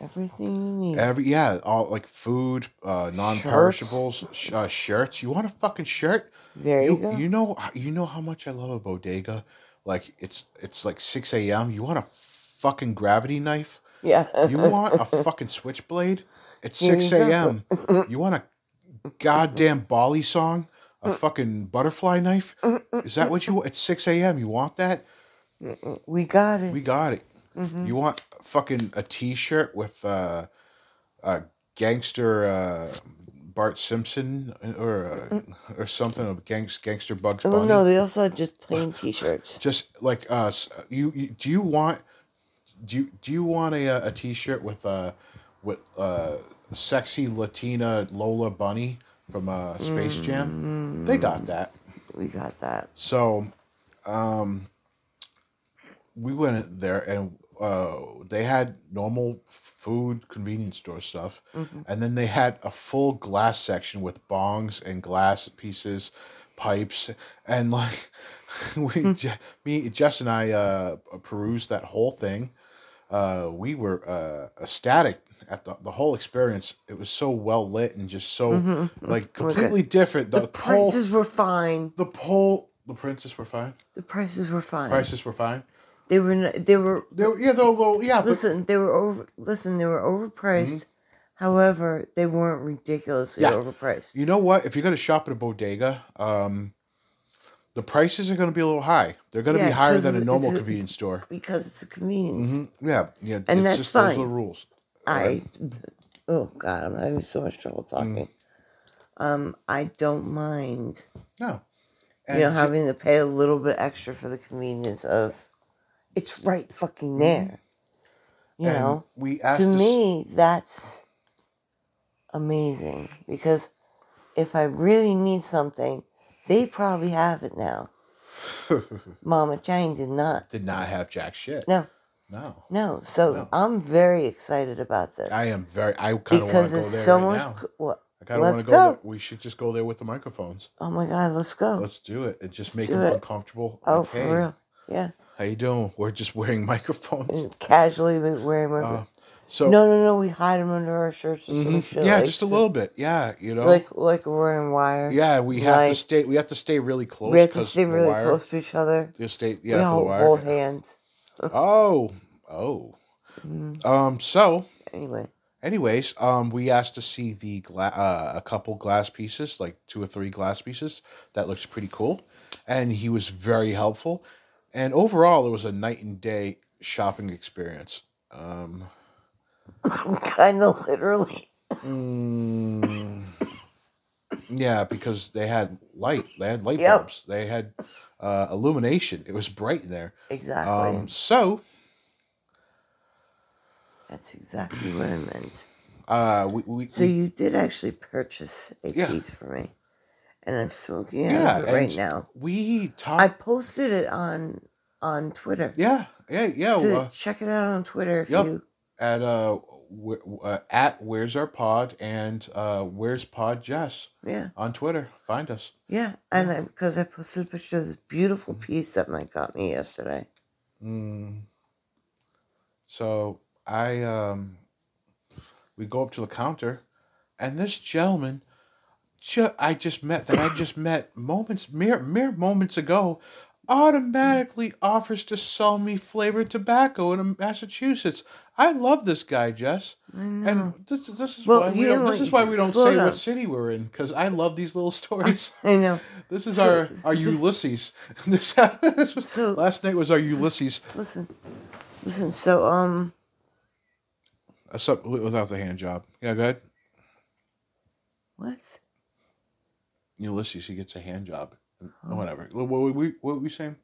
Everything you need. every yeah all like food, uh, non perishables, sh- uh, shirts. You want a fucking shirt? There you go. You know you know how much I love a bodega. Like it's it's like six a.m. You want a fucking gravity knife? yeah. You want a fucking switchblade? It's 6 a.m. You want a goddamn balisong? A fucking butterfly knife? Is that what you want? It's 6 a.m. You want that? we got it. We got it. You want fucking a t shirt with uh, a gangster uh, Bart Simpson or uh, or something of gangs, gangster Bugs well, Bunny? no, they also had just plain T-shirts. just like us you, you do you want do you do you want a a t-shirt with uh with uh sexy latina lola bunny from uh space jam they got that We got that. so um we went there and uh they had normal food convenience store stuff and then they had a full glass section with bongs and glass pieces pipes and like we Je- me jess and i uh perused that whole thing uh, we were uh, ecstatic at the, the whole experience. It was so well lit and just so like completely different. The, The pole, prices were fine. the pole, the princess were fine. The prices were fine. Prices were fine. They were. They were. They were, yeah, though, though, yeah, but Listen, they were over. Listen, they were overpriced. However, they weren't ridiculously Yeah. overpriced. you know what? If you're gonna shop at a bodega, um, the prices are gonna be a little high. They're gonna Yeah, be higher than a normal a- convenience store. because it's a convenience. Yeah, yeah, And it's that's just those are fine. the rules. I, oh God, I'm having so much trouble talking. Um, I don't mind, No, you know, having to pay a little bit extra for the convenience of, it's right fucking mm-hmm. there. You and know, we asked to me, that's amazing because if I really need something, they probably have it now. Mama Chang did not. did not have jack shit. No, No, no. So No. I'm very excited about this. I am very. I kind of want to go there so right much. now. co- What? I kind of want Let's to go. go. There. We should just go there with the microphones. Oh my God, let's go. Let's do it and just make them it. uncomfortable. oh, Like, for real. Yeah. How you doing? We're just wearing microphones. Casually wearing my. Uh, so no, no, no. We hide them under our shirts we yeah, like, just a little bit. Yeah, you know. Like, like we're wearing wire. yeah, we have to stay. We have to stay really close. We have to stay really wire- close to each other. You stay. we Yeah, all wire. hold hands. Oh, oh. Mm-hmm. Um. So, Anyway, anyways, um, we asked to see the gla- uh, a couple glass pieces, like two or three glass pieces. That looks pretty cool, and he was very helpful. And overall, it was a night and day shopping experience. Um, kind of literally. yeah, because they had light. They had light Yep. bulbs. They had uh, illumination. It was bright in there. Exactly. Um, so, That's exactly what I meant. uh, we, we, So you did actually purchase a Yeah. piece for me, and I'm smoking yeah, it right now. we talked. I posted it on on Twitter. yeah, yeah, yeah. So uh, check it out on Twitter if Yep. you. at uh, uh at where's our pod and uh where's pod Jess Yeah, on Twitter. Find us. yeah, and because I, posted a picture of this beautiful piece that Mike got me yesterday. So I um we go up to the counter and this gentleman ju- I just met that I just met moments mere mere moments ago automatically offers to sell me flavored tobacco in Massachusetts. I love this guy, Jess. And this, this is Well, why we don't, this is why we don't say down. what city we're in because I love these little stories. I know. This is our our Ulysses. This, this was, So- last night was our Ulysses. Listen, listen. So um, Except without the hand job. Yeah, go ahead. what? Ulysses, he gets a hand job. Whatever. What were we? What were we saying?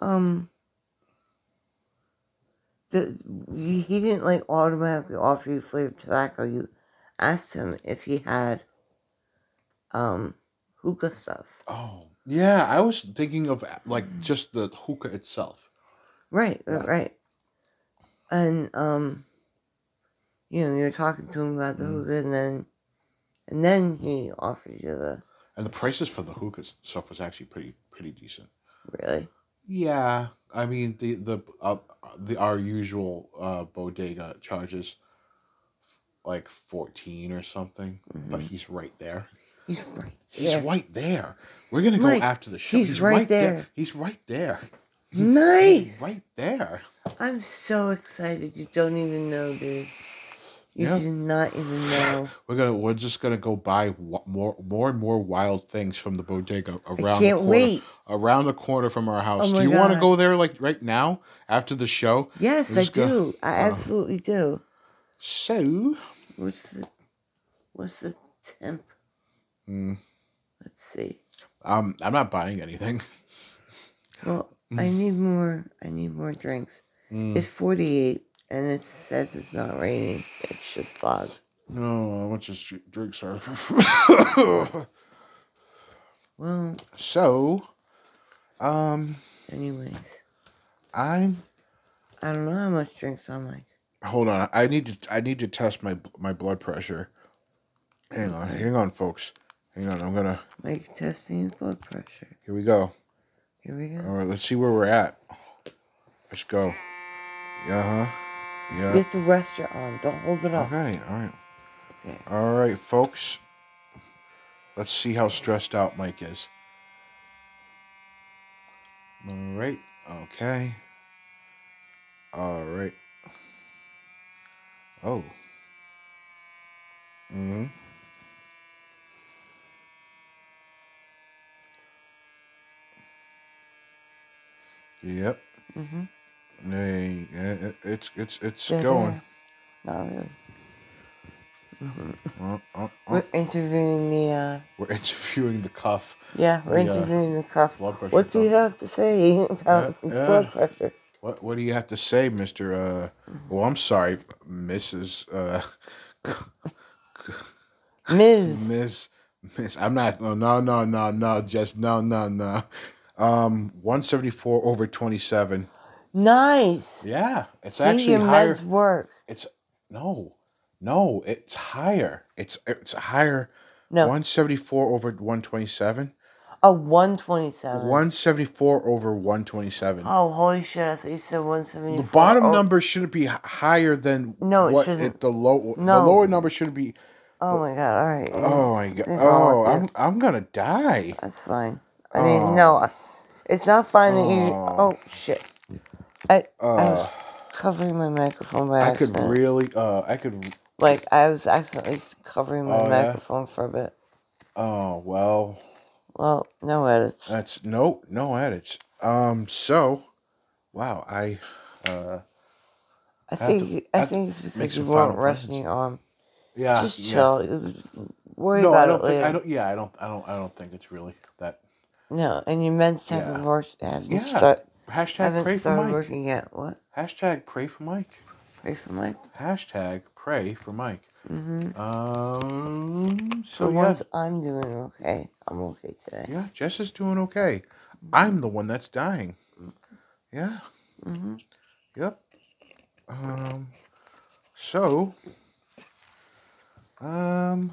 Um. The he didn't like automatically offer you flavored tobacco. You asked him if he had um hookah stuff. Oh, yeah. I was thinking of like just the hookah itself. Right, right, right. And um, you know, you're talking to him about the hookah, and then, and then he offered you the And the prices for the hookah stuff was actually pretty pretty decent. really. Yeah, I mean the the uh, the our usual uh, bodega charges like fourteen or something, but he's right there. He's right there. He's right there. We're gonna go Mike, after the show. he's right there. He's right there. Nice. Right there. I'm so excited. You don't even know, dude. You Yeah. do not even know. We're gonna we're just gonna go buy more more and more wild things from the bodega around. I can't the corner, wait. Around the corner from our house. Oh do you want to go there like right now after the show? Yes, I gonna- do. I absolutely do. So What's the what's the temp? Hmm. Let's see. um, I'm not buying anything. Well. I need more. I need more drinks. It's forty eight, and it says it's not raining. It's just fog. No, how much is drink, sir? Well, so, um, anyways, I'm. I don't know how much drinks I'm like. Hold on. I need to. I need to test my my blood pressure. Hang on. Hang on, folks. Hang on. I'm gonna. Mike testing blood pressure. Here we go. Here we go. All right. Let's see where we're at. Let's go. Uh huh. You have to rest your arm. Don't hold it up. Okay. All right. There. All right, folks. Let's see how stressed out Mike is. All right. Okay. All right. Oh. Mm-hmm. Yep. Mm-hmm. Hey, it's it's it's going. Not really. Uh, uh, uh. We're interviewing the. uh We're interviewing the cuff. Yeah, we're The, uh, interviewing the cuff. blood pressure What do you have to say about Yeah, blood pressure? What what do you have to say, Mister? Uh, oh, I'm sorry, Mrs. Uh, Ms. Miss Miss. I'm not. No, no, no, no, no. Just no, no, no. Um, one seventy four over twenty seven. Nice. Yeah, it's See actually your higher. meds work. It's no, no. It's higher. It's it's higher. No. One seventy four over one twenty seven. A 127. One seventy four over one twenty seven. Oh, holy shit. I thought you said 174. The bottom oh, number shouldn't be higher than No, it what shouldn't. the low No. the lower number shouldn't be Oh my god. All right. Oh my god! Oh, I'm I'm gonna die. That's fine. I mean, no. Oh. It's not fine that you. Oh, oh. shit. I, I was covering my microphone by Uh. I could really. Uh, I could. like, I was accidentally covering my Oh, yeah? microphone for a bit. Oh well, Well, no edits. that's no no edits. Um. So, wow. I. Uh. I have think to- I have think it's make because you some weren't final resting your arm. Yeah. Just yeah. chill. Worry No, I about don't it think. later. I don't. Yeah, I don't. I don't. I don't think it's really that. No, and your meds haven't Yeah. worked. Haven't Yeah. start, Hashtag pray for Mike. working yet. What? Hashtag pray for Mike. Pray for Mike. Hashtag pray for Mike. Mm-hmm. Um. So So yeah, once I'm doing okay, I'm okay today. yeah. Jess is doing okay. I'm the one that's dying. Yeah. Mm-hmm. Yep. Um. So. Um.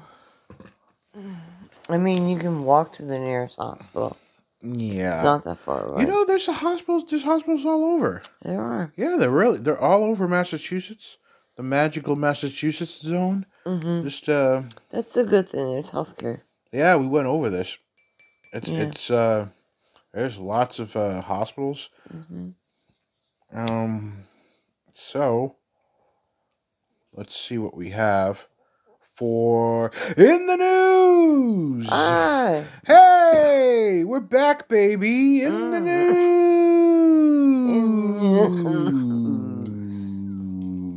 I mean, you can walk to the nearest hospital. Yeah. It's not that far away. you know, there's a hospitals. There's hospitals all over. there are. Yeah, they're really they're all over Massachusetts, the magical Massachusetts zone. Mm-hmm. Just uh, That's the good thing. There's healthcare. yeah, we went over this. It's Yeah. it's uh, there's lots of uh, hospitals. Mm-hmm. Um, so let's see what we have for in the news. Ah, Hey, we're back, baby, in Mm. the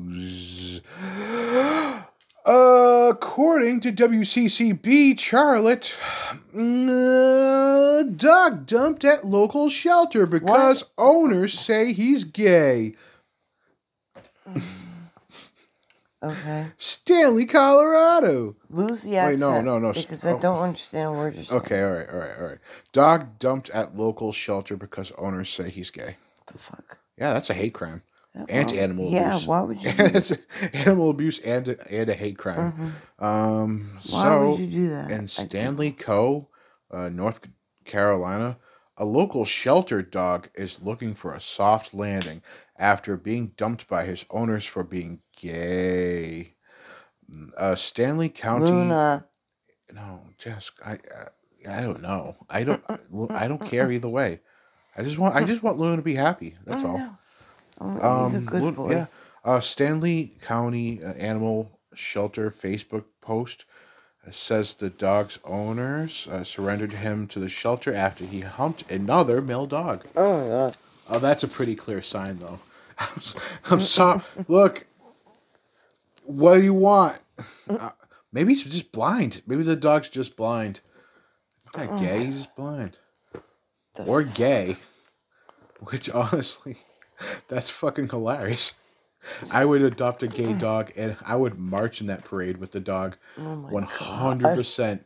news. According to WCCB, Charlotte, uh, dog dumped at local shelter because owners say he's gay. Okay. Stanly, Colorado. Lose the Wait, accent. no, no, no, Because oh. I don't understand a word you're saying. Okay, all right, all right, all right. Dog dumped at local shelter because owners say he's gay. What the fuck? Yeah, that's a hate crime. And animal Yeah, abuse. why would you? do- it's animal abuse and a, and a hate crime. Um, Mm-hmm. Why so would you do that? in Stanly Co., uh, North Carolina, a local shelter dog is looking for a soft landing after being dumped by his owners for being gay. Uh, Stanly County. Luna. No, Jess, I, I, I don't know. I don't. I don't care either way. I just want. I just want Luna to be happy. That's all. Oh, he's a good Lu- boy. Yeah. Uh, Stanly County uh, Animal Shelter Facebook post says the dog's owners uh, surrendered him to the shelter after he humped another male dog. Oh my god. Oh, that's a pretty clear sign, though. I'm, sorry. Look, what do you want? Uh, maybe he's just blind. Maybe the dog's just blind. He's not gay. He's just blind. The Or gay. Which, honestly, that's fucking hilarious. I would adopt a gay dog and I would march in that parade with the dog. Oh 100%.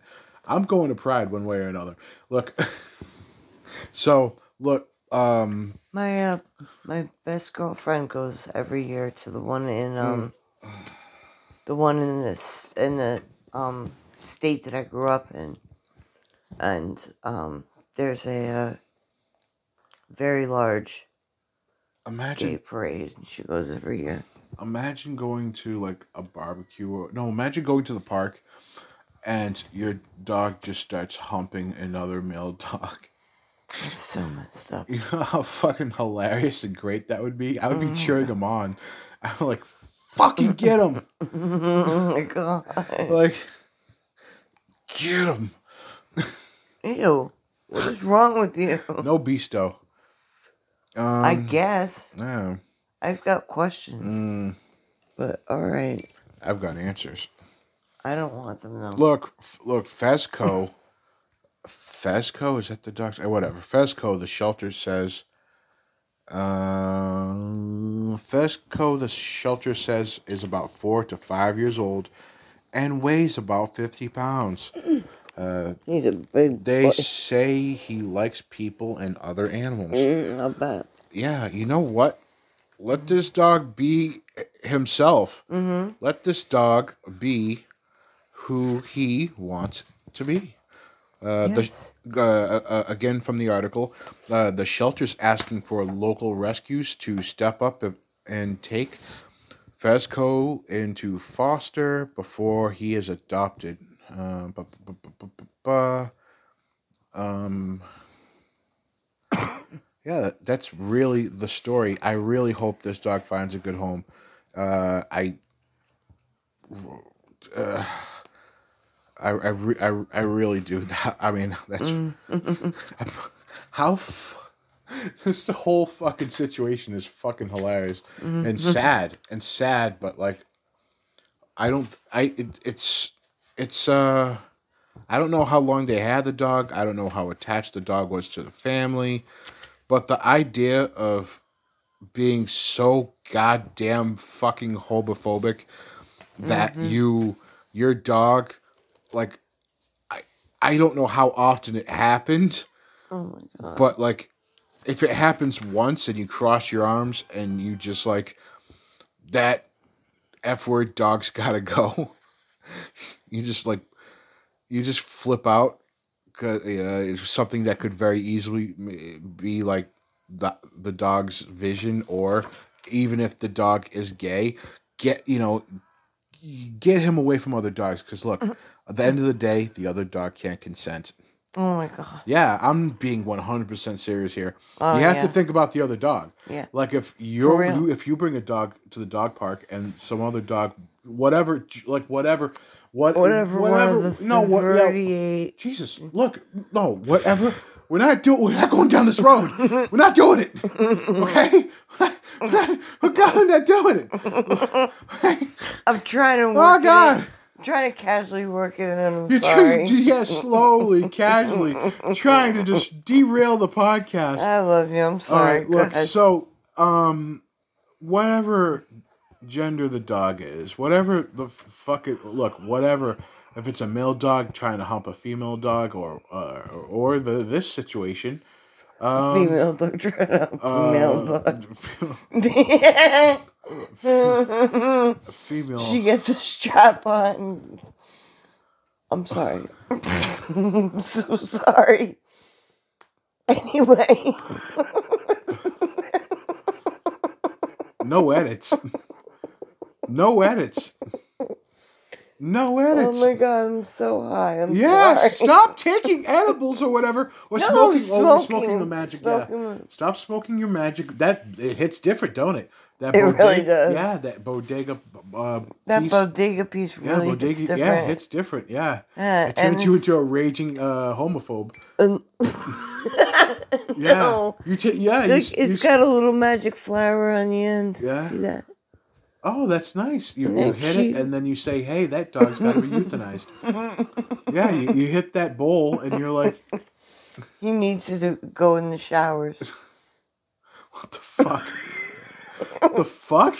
I'm going to Pride one way or another. Look. so, look. Um, My uh, my best girlfriend goes every year to the one in um, the one in this in the um state that I grew up in, and um, there's a uh, very large Imagine gay parade. She goes every year. imagine going to like a barbecue or no imagine going to the park and your dog just starts humping another male dog It's so messed up. you know how fucking hilarious and great that would be i would be cheering him on i'm like fucking get him Oh my god. like get him Ew. What is wrong with you? no beasto um, I guess. yeah I've got questions. Mm. But alright. i've got answers I don't want them though. look f- look fezco fezco is that the dog's eh, whatever fezco the shelter says um fezco the shelter says is about four to five years old and weighs about 50 pounds He's a big they boy. say he likes people and other animals Mm, I bet. yeah you know what let this dog be himself mm-hmm. let this dog be who he wants to be uh, Yes. the, uh, uh, again from the article, uh, the shelter's asking for local rescues to step up and- and take Fezco into foster before he is adopted. Uh, bu- bu- bu- um, yeah, that's really the story. I really hope this dog finds a good home. Uh, I I I, re- I, I really do. I mean, that's how. F- this the whole fucking situation is fucking hilarious and sad and sad, but like, I don't. I it, it's it's uh. I don't know how long they had the dog. I don't know how attached the dog was to the family, but the idea of being so goddamn fucking homophobic that you your dog like I I don't know how often it happened, Oh my god. but like if it happens once and you cross your arms and you just like that F word dog's gotta go. You just like you just flip out 'cause, you know, it's something that could very easily be like the the dog's vision or even if the dog is gay get you know get him away from other dogs because look at the end of the day the other dog can't consent. Oh my god. yeah i'm being 100% serious here. Oh, you have to think about the other dog. Yeah. like if you're you, if you bring a dog to the dog park and some other dog whatever like whatever what Whatever, whatever no what yeah, 38. Jesus, look, no, whatever. We're not doing. We're not going down this road. We're not doing it. Okay, we're not, we're not doing it. Okay? I'm trying to work Oh God, in. I'm trying to casually work it in. I'm you're sorry. trying, yeah, slowly, casually, trying to just derail the podcast. I love you. I'm sorry. right, Go look. So, um, whatever gender the dog is, whatever the fuck it look, whatever. If it's a male dog trying to hump a female dog, or uh, or the this situation, female dog trying to help a male uh, dog. female. she gets a strap on. I'm sorry. I'm so sorry. Anyway, no edits. No edits. No edits. oh my god, I'm so high. I'm Yes, sorry. stop taking edibles or whatever, or No, smoking. Oh, smoking smoking the magic. Smoking yeah, stop smoking your magic. That it hits different, don't it? That It really does. Yeah, that bodega. Uh, That piece, bodega piece yeah, really bodega. hits different. Yeah, it's different. Yeah, Yeah, it turns you into a raging uh, homophobe. Um, Yeah, No. you ta- yeah. you Look, you it's s- got a little magic flower on the end. Yeah. See that? Oh, that's nice. You, you hit cute? it, and then you say, "Hey, that dog's got to be euthanized." yeah, you, you hit that bowl, and you're like, He needs to do, go in the showers. What the fuck? the fuck?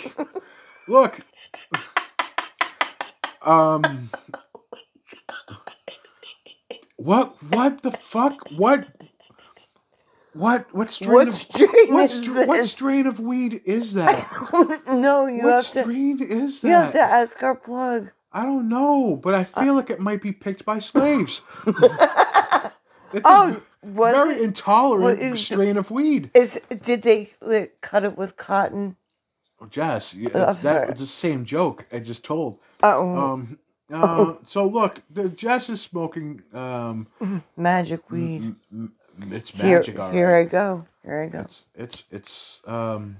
Look. Um. What? What the fuck? What? What? What strain What of strain what, is stra- what strain of weed is that? no, you what have to. What strain is that? You have to ask our plug. I don't know, but I feel like it might be picked by slaves. It's Oh, a very it? intolerant it strain of weed. Is did they like, cut it with cotton? Jess, yeah, I'm it's, that, it's the same joke I just told. Oh, Um, uh, so look, the Jess is smoking. Um, magic weed. It's Here, magic. here right. I go. Here I go. It's it's it's um.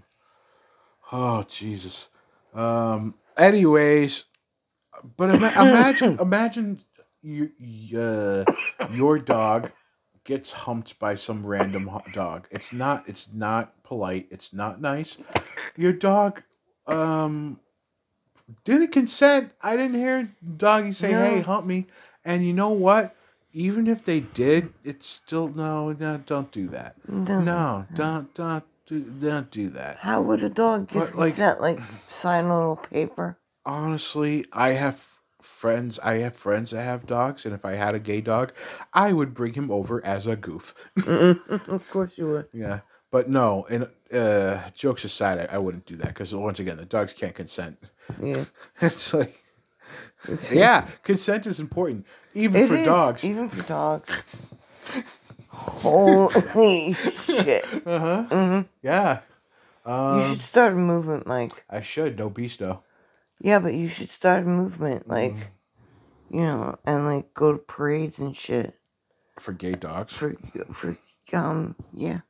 Oh Jesus. Um. Anyways, but ima- imagine imagine you uh, your dog gets humped by some random dog. It's not it's not polite. It's not nice. Your dog um didn't consent. I didn't hear doggy say, No. "Hey, hump me." And you know what? Even if they did, it's still no, no, don't do that. No. No, don't, don't, do, don't do that. How would a dog get like- consent? Like sign a little paper. Honestly, I have friends. I have friends that have dogs, and if I had a gay dog, I would bring him over as a goof. Of course you would. yeah, but no. And uh, jokes aside, I, I wouldn't do that because once again, the dogs can't consent. Yeah. it's like, yeah, consent is important, even It for is, dogs. Even for dogs. Holy shit. Uh huh. Mm-hmm. Yeah, you should start a movement, Mike. I should. No beasto. Yeah, but you should start a movement, like, Mm. you know, and like go to parades and shit for gay dogs. for for um yeah.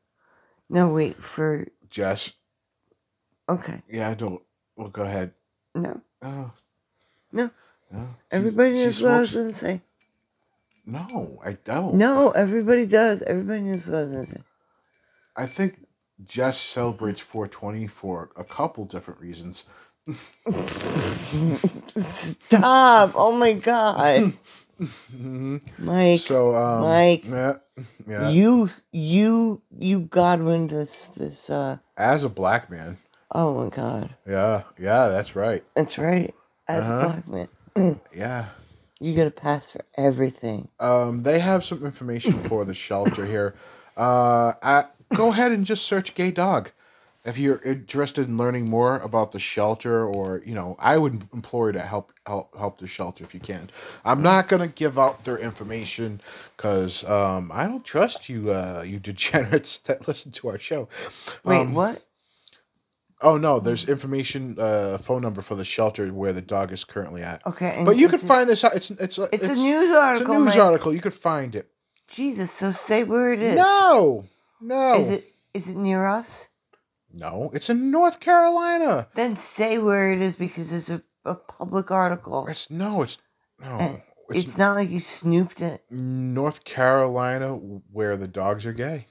No wait for Jess, okay yeah, I don't. Well, go ahead. no Oh no no, everybody she knows what I was smokes- gonna say. no, I don't. No, everybody does. Everybody knows what I was gonna say. I think Jess celebrates 420 for a couple different reasons. Stop! Oh my god, Mike, So, um, Mike. yeah, yeah. you you you Godwin this this uh. As a black man, Oh my god, yeah, yeah, that's right. that's right. As Uh-huh. a black man, Yeah. you get a pass for everything. Um, they have some information for the shelter here. Uh, I, go ahead and just search gay dog. If you're interested in learning more about the shelter, or you know, I would implore you to help help help the shelter if you can. I'm not gonna give out their information because um, I don't trust you, uh, you degenerates that listen to our show. Wait, Um, what? Oh no, there's information, uh, phone number for the shelter where the dog is currently at. Okay, but you can find this out. It's it's a, It's, it's a news article. It's a news Mike. article. You could find it. Jesus, so say where it is. No, no, Is it is it near us? no. It's in North Carolina. Then say where it is because it's a, a public article. It's no, it's no. It's, it's not like you snooped it. North Carolina where the dogs are gay.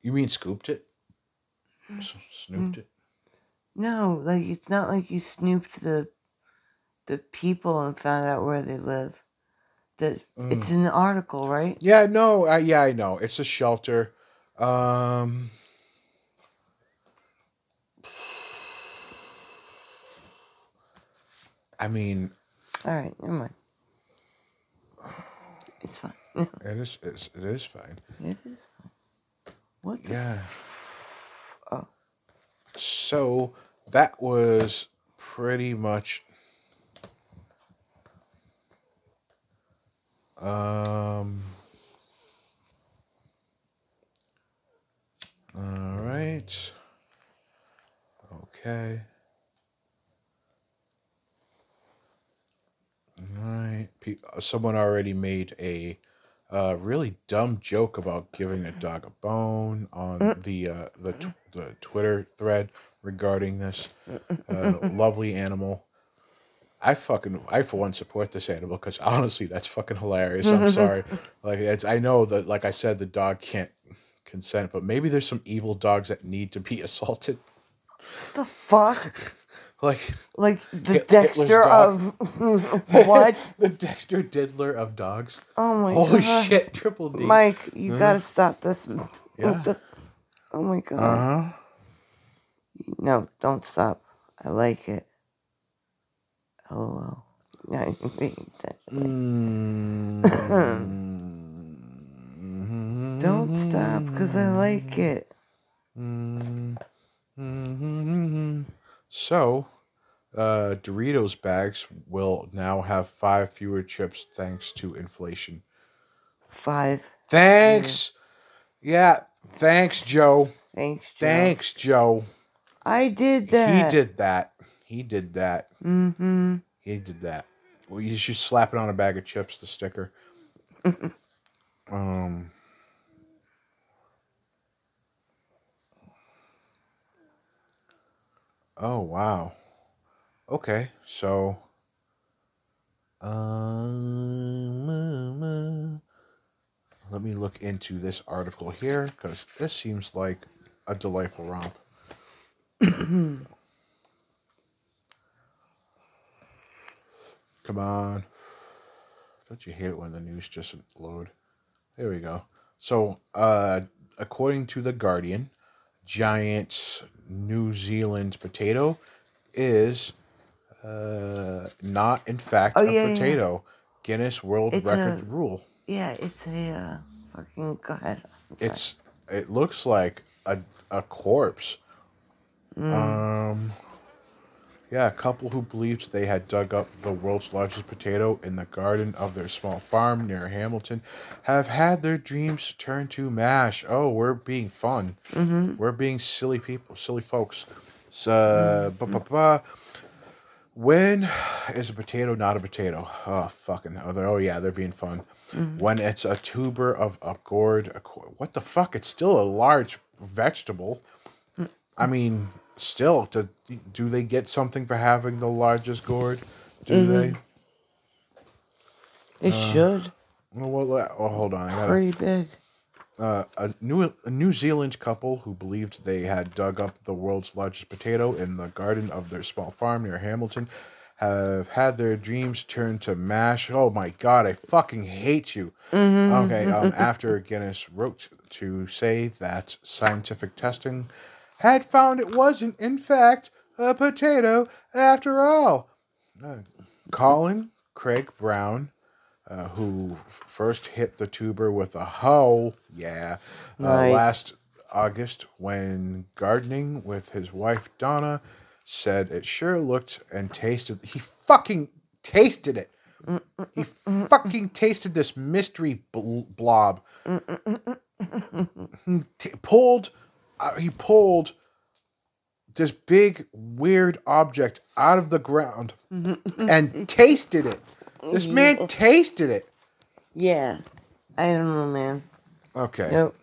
You mean scooped it? S- snooped it? No, like it's not like you snooped the the people and found out where they live. That it's in the article, right? Yeah, no, I, yeah, I know. It's a shelter. Um, I mean, All right, never mind. It's fine. it is, it's, it is fine. it is. What the? Yeah. Oh. So that was pretty much. Um. All right. Okay. All right. Someone already made a uh, really dumb joke about giving a dog a bone on the uh, the the Twitter thread regarding this uh, lovely animal. I fucking I for one support this animal because honestly that's fucking hilarious. I'm sorry, like it's, I know that like I said the dog can't consent, but maybe there's some evil dogs that need to be assaulted. The fuck? Like Like the Hit- Dexter Hitler's of what? the Dexter Diddler of dogs. Oh my god Holy god. shit, Triple D. Mike, you gotta stop this. Yeah. The- Oh my god. Uh huh. No, don't stop. I like it. LOL. No, don't stop because I like it. So, uh, Doritos bags will now have five fewer chips thanks to inflation. Five. Thanks. Yeah. Thanks, Joe. Thanks, Joe. Thanks, Joe. I did that. He did that. He did that. Mm-hmm. He did that. Well, you should slap it on a bag of chips, the sticker. um. Oh wow. Okay, so. Um, let me look into this article here because this seems like a delightful romp. Come on. Don't you hate it when the news just load? There we go. So, uh, according to the Guardian, giant New Zealand potato is uh, not, in fact, Oh, a yeah, yeah. potato. Guinness World It's Record a- rule. Yeah, it's a uh, fucking. Go ahead. It's it looks like a a corpse. Mm. Um. Yeah, a couple who believed they had dug up the world's largest potato in the garden of their small farm near Hamilton have had their dreams turn to mash. Oh, we're being fun. Mm-hmm. We're being silly people, silly folks. So, ba. When is a potato not a potato? Oh, fucking. Oh, oh yeah, they're being fun. When it's a tuber of a gourd. A, what the fuck? It's still a large vegetable. I mean, still, do, do they get something for having the largest gourd? Do they? It should. Well, well, oh, hold on. I gotta, Pretty big. uh, a New a New Zealand couple who believed they had dug up the world's largest potato in the garden of their small farm near Hamilton have had their dreams turned to mash. Oh my god, I fucking hate you. Okay, um, after Guinness wrote to say that scientific testing had found it wasn't, in fact, a potato after all. Uh, Colin Craig Brown uh, who f- first hit the tuber with a hoe, yeah, uh, Nice. last August when gardening with his wife Donna, said it sure looked and tasted. He fucking tasted it. He fucking tasted this mystery bl- blob. He t- pulled, uh, he pulled this big weird object out of the ground and tasted it. This man tasted it. Yeah. I don't know, man. Okay. Yep.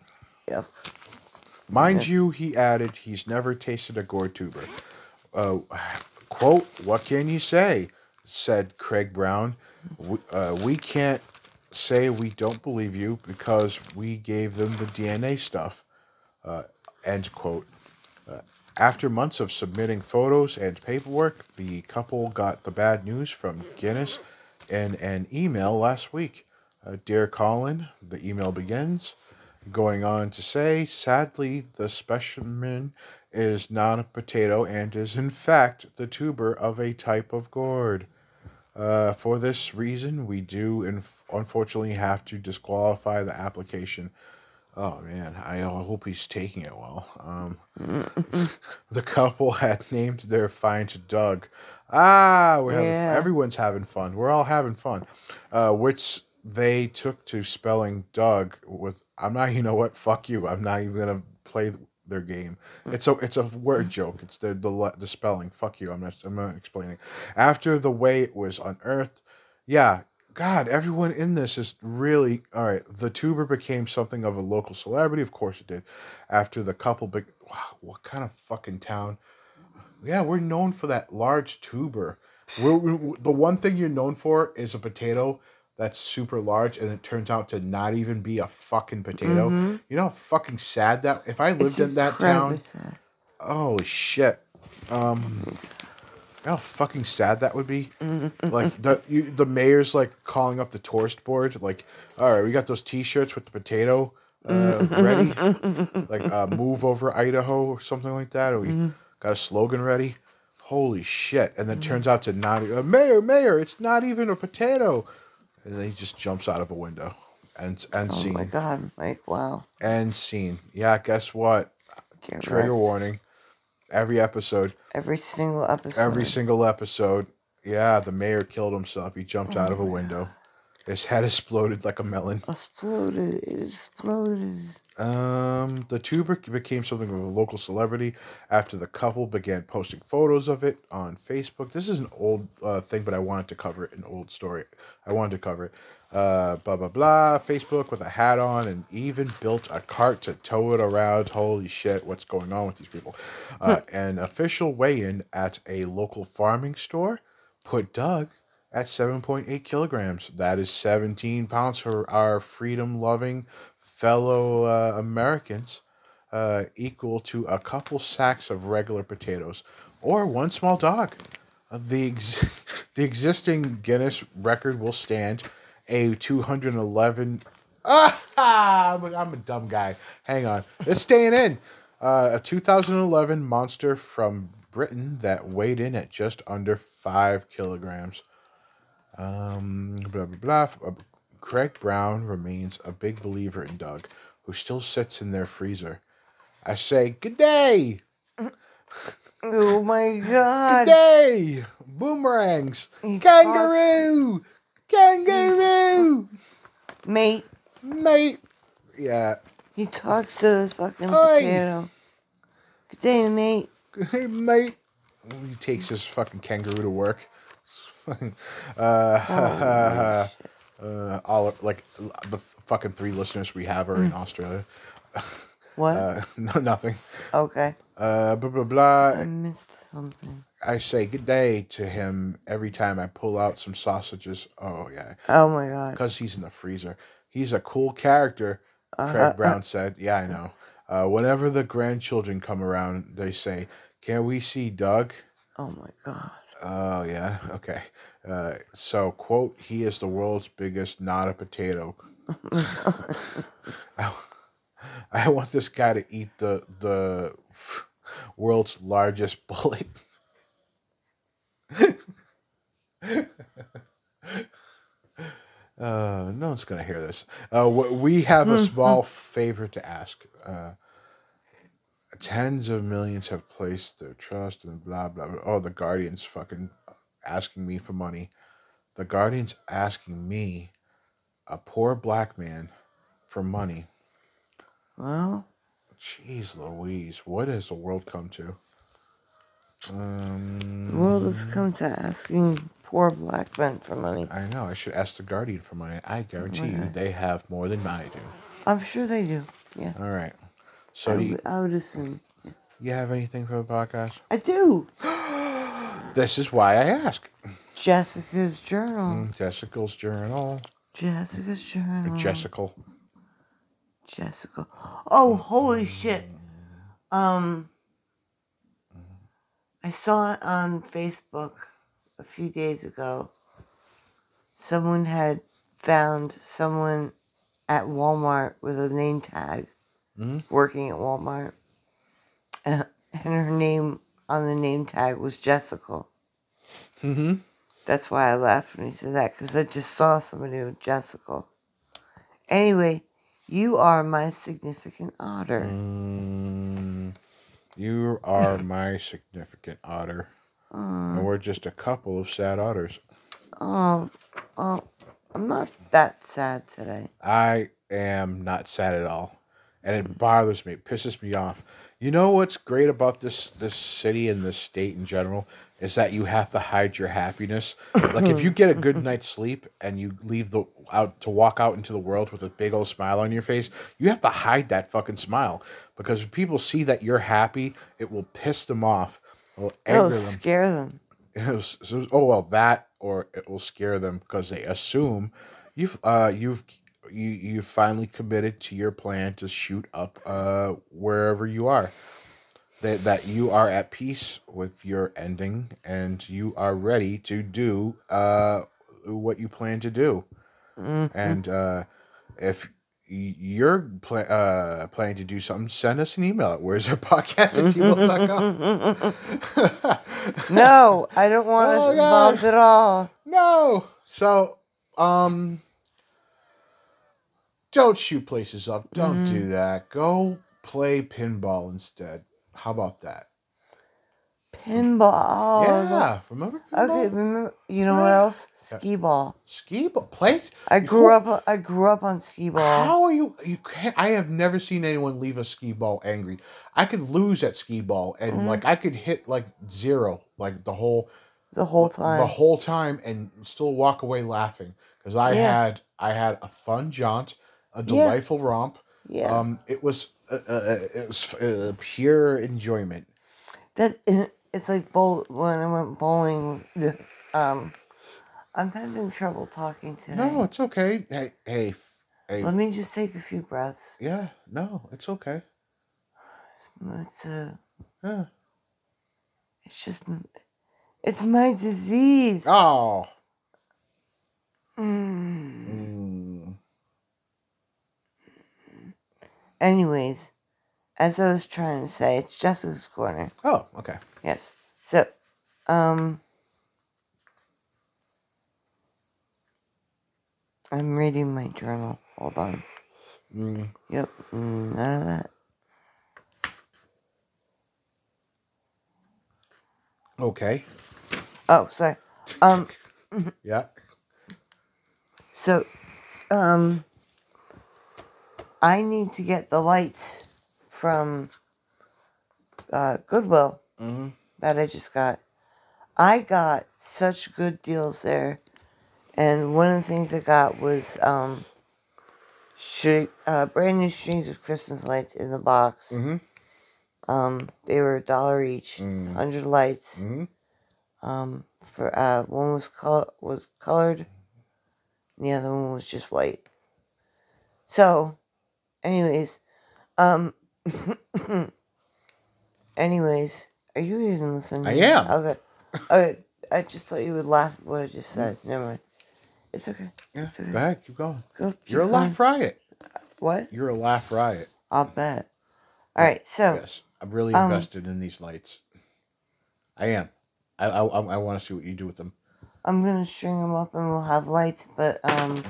Yep. Mind you, he added he's never tasted a gourd tuber. Uh, quote, what can you say? said Craig Brown. We, uh, we can't say we don't believe you because we gave them the DNA stuff. Uh, end quote. Uh, after months of submitting photos and paperwork, the couple got the bad news from Guinness in an email last week. Uh, Dear Colin, the email begins, going on to say, sadly, the specimen is not a potato and is in fact the tuber of a type of gourd. Uh, for this reason, we do inf- unfortunately have to disqualify the application. Oh man, I hope he's taking it well. Um, the couple had named their find Doug. Ah, we're having, Yeah. everyone's having fun. We're all having fun. Uh, which they took to spelling Doug with. I'm not. You know what? Fuck you. I'm not even gonna play their game. It's a it's a word joke. It's the the the spelling. Fuck you. I'm not. I'm not explaining. After the way it was unearthed, yeah. God, everyone in this is really all right. The tuber became something of a local celebrity. Of course it did. After the couple, big wow, what kind of fucking town? Yeah, we're known for that large tuber. We're, we the one thing you're known for is a potato that's super large, and it turns out to not even be a fucking potato. You know how fucking sad that. If I lived It's in that town, sad. holy shit. Um, how fucking sad that would be. like the you, the mayor's like calling up the tourist board, like, all right, we got those T-shirts with the potato uh, ready, like uh, move over Idaho or something like that, or we got a slogan ready. Holy shit! And then turns out to not uh, mayor, mayor, it's not even a potato, and then he just jumps out of a window and and Oh scene my god, Mike! Wow. and scene. Yeah, guess what? Get Trigger wrecked. warning. Every episode, Every single episode. every single episode. Yeah, the mayor killed himself. He jumped out of a window. His head exploded like a melon. Exploded. It exploded. Um, the tuber became something of a local celebrity after the couple began posting photos of it on Facebook. This is an old uh, thing, but I wanted to cover it. An old story. I wanted to cover it. Uh, blah blah blah. Facebook with a hat on, and even built a cart to tow it around. Holy shit! What's going on with these people? Uh, an official weigh-in at a local farming store put Doug at 7.8 kilograms. That is 17 pounds for our freedom loving fellow uh, Americans, uh, equal to a couple sacks of regular potatoes or one small dog. The, ex- the existing Guinness record will stand a 211. Ah, I'm a- I'm a dumb guy. Hang on. It's staying in. Uh, a 2011 monster from Britain that weighed in at just under five kilograms. Um, blah, blah, blah. Uh, Craig Brown remains a big believer in Doug, who still sits in their freezer. I say, Good day! Oh my god! Good day! Boomerangs! He Kangaroo! Kangaroo! Mate, Mate! Yeah. he talks to this fucking Oi. potato. Good day, mate. Hey, mate! He takes his fucking kangaroo to work. uh, shit. uh, all like the fucking three listeners we have are in Australia. What? Uh, no, nothing. okay. Uh, blah blah blah. I missed something. I say good day to him every time I pull out some sausages. Oh yeah, Oh my god. because he's in the freezer. He's a cool character. Craig Brown said. Yeah, I know. Uh, whenever the grandchildren come around, they say, "Can we see Doug?" Oh my god. Oh yeah, okay. Uh, so quote: He is the world's biggest not a potato. I, I want this guy to eat the the world's largest bullet. uh, no one's gonna hear this. Uh, we have a small favor to ask. Uh, tens of millions have placed their trust in blah blah blah. Oh, the Guardians fucking asking me for money. The Guardians asking me, a poor black man, for money. Well, Jeez Louise, what has the world come to? Um, the world has come to asking poor black men for money. I know. I should ask the Guardian for money. I guarantee you, they have more than I do. I'm sure they do. Yeah. All right. I So, do you, would, I would assume. you have anything for the podcast? I do. This is why I ask. Jessica's journal. Jessica's journal. Jessica's journal. Jessica. Jessica. Oh, holy shit. Um, I saw it on Facebook a few days ago. Someone had found someone at Walmart with a name tag working at Walmart. And, and her name on the name tag was Jessica. Mm-hmm. That's why I laughed when he said that, because I just saw somebody with Jessica. Anyway, you are my significant otter. Mm, you are my significant otter. and we're just a couple of sad otters. Oh, oh, I'm not that sad today. I am not sad at all. And it bothers me. It pisses me off. You know what's great about this this city and this state in general is that you have to hide your happiness. like if you get a good night's sleep and you leave the out to walk out into the world with a big old smile on your face, you have to hide that fucking smile because if people see that you're happy, it will piss them off. It'll them. scare them. Was- oh well, that or it will scare them because they assume you've uh you've you you finally committed to your plan to shoot up uh wherever you are. That that you are at peace with your ending and you are ready to do uh what you plan to do. And uh if you're pla- uh, planning to do something, send us an email at where's our podcast at gmail.com. No, I don't want Oh, us God. involved at all. No. So, um, don't shoot places up. Don't do that. Go play pinball instead. How about that? Pinball. Yeah, remember? Okay, remember? You know what else? Skee ball. Skee ball place. I You- grew up. I grew up on skee ball. How are you? You can't. I have never seen anyone leave a skee ball angry. I could lose at skee ball, and Mm-hmm. like I could hit like zero, like the whole The whole time. the whole time, and still walk away laughing because I Yeah. had I had a fun jaunt, a delightful romp. Yeah. Um, it was uh, uh, it was uh, pure enjoyment. that it's like bowl when I went bowling. Um, I'm having trouble talking today. No, it's okay. Hey, hey, hey. Let me just take a few breaths. Yeah, no, it's okay. It's uh, Yeah. it's just, it's my disease. Oh. Mm. Mm. Anyways, as I was trying to say, it's Jessica's corner. Oh, okay. Yes. So, um, I'm reading my journal. Hold on. Mm. Yep. mm, None of that. Okay. Oh, sorry. Um. Yeah. So, um, I need to get the lights from uh, Goodwill that I just got. I got such good deals there, and one of the things I got was um, string, uh, brand new strings of Christmas lights in the box. Mhm. Um, they were a dollar each, hundred lights. Mhm. Um, for uh, one was col- was colored, and the other one was just white. So, anyways, um, anyways, are you even listening? I am. Okay, okay. I just thought you would laugh at what I just said. Never mind. It's okay. Yeah. It's okay. Go ahead. Keep going. Go. keep You're a going. laugh riot. What? You're a laugh riot. I'll bet. All right. So, Yes. I'm really Um, invested in these lights. I am. I I, I, want to see what you do with them. I'm gonna string them up and we'll have lights. But um,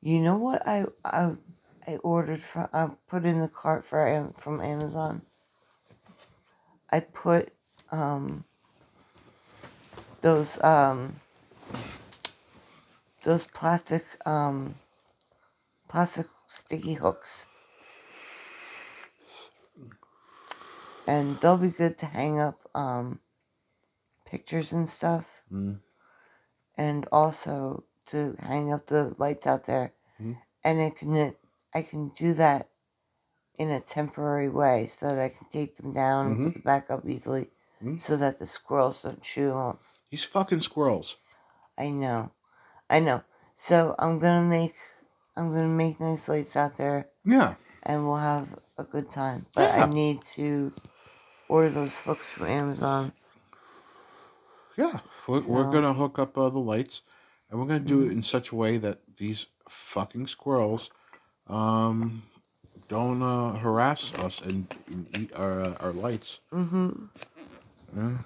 you know what I I I ordered from I put in the cart for from Amazon. I put um those um those plastic um plastic sticky hooks. And they'll be good to hang up um pictures and stuff. Mm. And also to hang up the lights out there. Mm. And it can I can do that in a temporary way so that I can take them down and put them back up easily Mm. so that the squirrels don't chew them. These fucking squirrels. I know. I know. So I'm gonna make I'm gonna make nice lights out there Yeah. and we'll have a good time. But Yeah. I need to order those hooks from Amazon. Yeah. We're, we're Mm-hmm. gonna hook up uh, the lights, and we're gonna do it in such a way that these fucking squirrels, um, don't uh, harass us and, and eat our uh, our lights. Mm-hmm.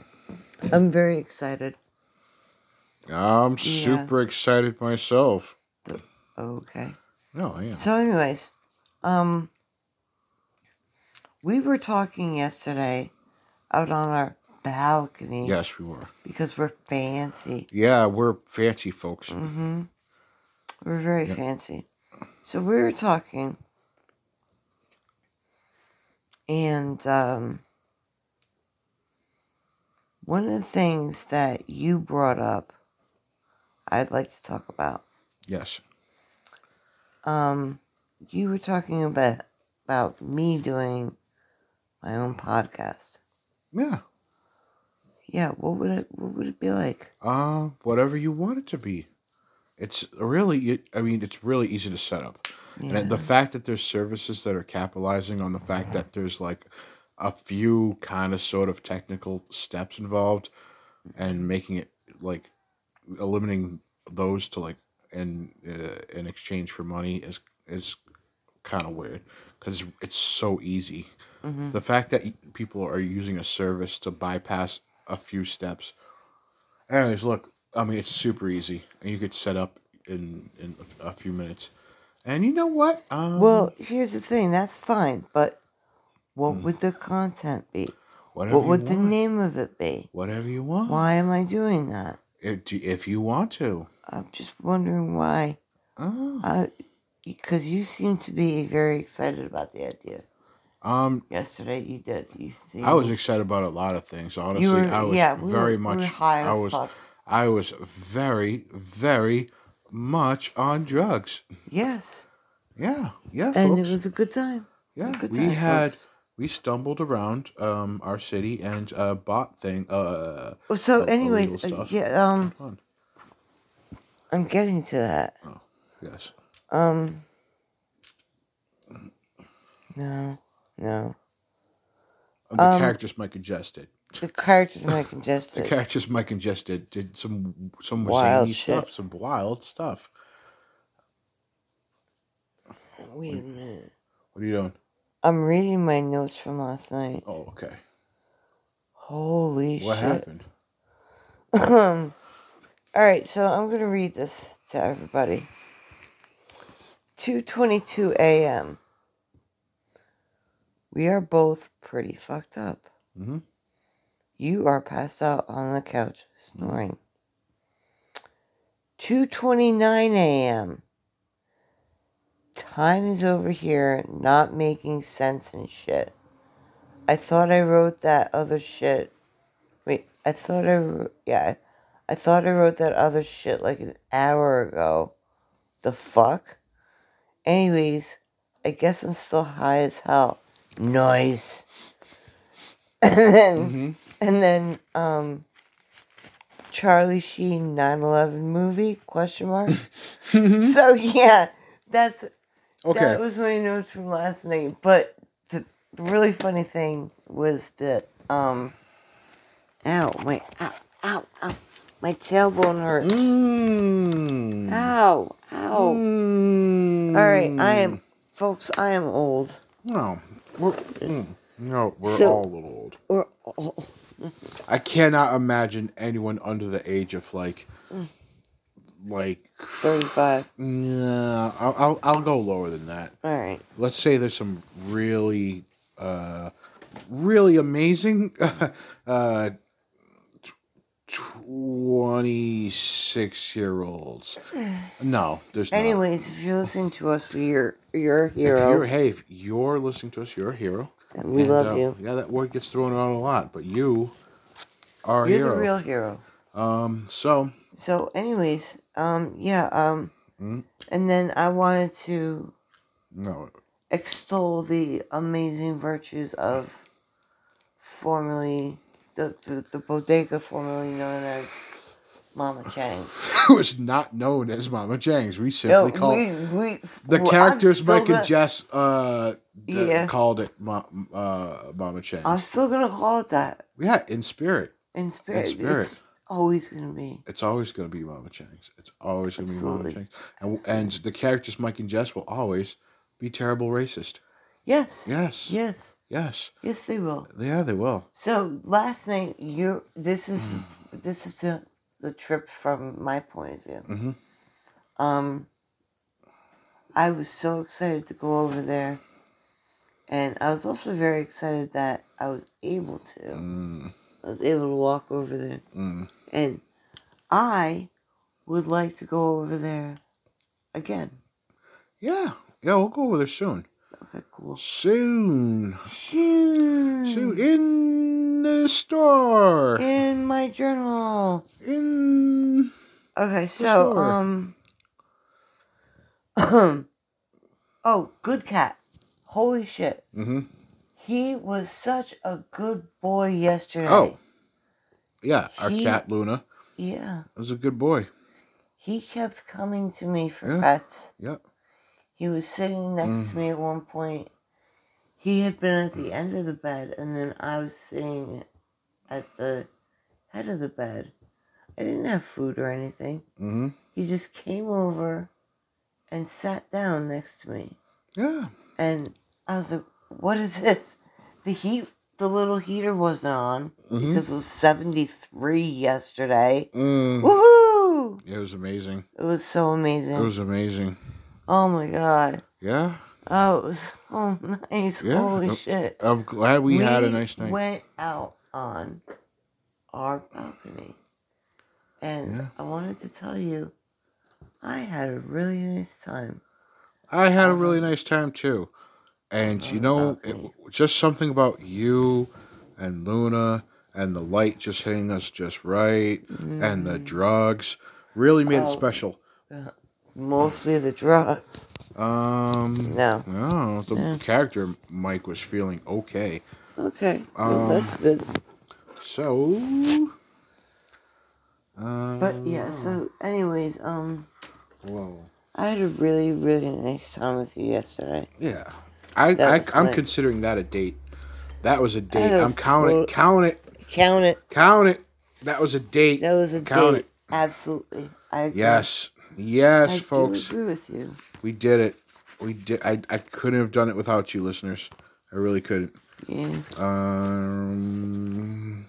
I'm very excited. I'm super excited myself. Okay. No, I am. So anyways, um we were talking yesterday out on our balcony Yes, we were. because we're fancy. Yeah, we're fancy folks. Mm-hmm. We're very fancy. So we were talking, and um, one of the things that you brought up, I'd like to talk about. Yes. Um, you were talking about about me doing my own podcast. Yeah. Yeah, what would it what would it be like? Uh, whatever you want it to be. It's really, I mean, it's really easy to set up. And the fact that there's services that are capitalizing on the fact that there's like a few kind of sort of technical steps involved and making it like eliminating those to like in uh, in exchange for money is is kind of weird because it's so easy. The fact that people are using a service to bypass a few steps. Anyways, look, I mean, it's super easy, and you could set up in in a few minutes. And you know what? Um, Well, here's the thing. That's fine, but what would the content be? Whatever What would you the name of it be? Whatever you want. Why am I doing that? If, if you want to. I'm just wondering why. Oh. I, because you seem to be very excited about the idea. Um, Yesterday you did. You seemed, I was excited about a lot of things. Honestly, were- I was yeah, we very were- we much. high I was. fuck. I was very, very much on drugs. Yes, Yeah, yeah, and folks. it was a good time. yeah, good we time, had folks. we stumbled around um our city and uh bought thing uh Oh, So, anyway, uh, yeah, um. I'm getting to that. Oh, Yes. Um, no, no. The Um, characters might Jess did. The characters might The characters and Jess did some some Wild zany shit. stuff, some wild stuff. Wait a minute. What are you doing? I'm reading my notes from last night. Oh, okay. Holy shit. What shit. happened? Um, all right, so I'm going to read this to everybody. 2:22 a.m. We are both pretty fucked up. Mhm. You are passed out on the couch snoring. 2:29 a.m. Time is over here not making sense and shit. I thought I wrote that other shit Wait, I thought I yeah, I thought I wrote that other shit like an hour ago. The fuck? Anyways, I guess I'm still high as hell. Nice. And then, mm-hmm. And then, um, Charlie Sheen 9/11 movie? Question mark. so yeah, that's Okay. that was my notes from last night. But the, the really funny thing was that um, ow, my ow, ow, ow, my tailbone hurts. Mm. Ow, ow. Mm. All right, I am, folks. I am old. No, we're mm, no, we're So- all a little old. Or oh, I cannot imagine anyone under the age of like, like, thirty-five. nah, I'll, I'll I'll go lower than that. All right. Let's say there's some really, uh, really amazing, uh, twenty six year olds. No, there's not. Anyways, if you're listening to us, we're you're a If hero. you're, hey, if you're listening to us, you're a hero. And we And, love uh, you. Yeah, that word gets thrown around a lot, but you are a You're hero. the real hero. Um, so So, anyways, um, yeah, um, Mm. and then I wanted to no, extol the amazing virtues of formerly the, the, the bodega formerly known as Mama Chang. it was not known as Mama Chang's. We simply No, called we, we, the well, characters Mike gonna- and Jess uh, Yeah. called it Ma- uh, Mama Chang's. I'm still gonna call it that yeah, in spirit, in spirit. In spirit. It's always gonna be. it's always going to be Mama Chang's. It's always going to be Mama. Chang's, and and the characters Mike and Jess will always be terrible racist. Yes. Yes. Yes. Yes, Yes, they will. yeah, they will. So last night, you this is Mm. this is the the trip from my point of view. Mhm. Um, I was so excited to go over there, and I was also very excited that I was able to. Mm, I was able to walk over there, mm. and I would like to go over there again. Yeah, yeah, we'll go over there soon. Okay, cool. Soon, Shoo. soon in the store. In my journal. In Okay, so sure. um, oh, good cat. Holy shit, hmm he was such a good boy yesterday. Oh. yeah, our He- cat Luna yeah, was a good boy. he kept coming to me for Yeah. pets. Yep. He was sitting next Mm. to me at one point. He had been at the end of the bed, and then I was sitting at the head of the bed. I didn't have food or anything. hmm He just came over and sat down next to me. Yeah. And I was like, what is this? The heat, the little heater wasn't on Mhm. because it was 73 yesterday. Mm. Woohoo! It was amazing. It was so amazing. It was amazing. Oh my God. Yeah. Oh, it was so nice. Yeah. Holy Uh, shit. I'm glad we, had a nice night. We went out on our balcony. And Yeah. I wanted to tell you, I had a really nice time. I had a really nice time too. And you know, it, just something about you and Luna and the light just hitting us just right and the drugs really made it Oh. special. Mostly the drugs. Um, No. no, the character Mike was feeling okay. Okay. well, Um, that's good. So, uh, But yeah, so anyways, um whoa. I had a really, really nice time with you yesterday. Yeah, I, That I, I'm fun. considering that a date. That was a date. That I'm was counting, tot- count it, Count it. count it. That was a date. That was a Count date. Absolutely. I agree. Yes, yes, I folks, do agree with you. we did it. We did. I I couldn't have done it without you, listeners. I really couldn't. Yeah. Um.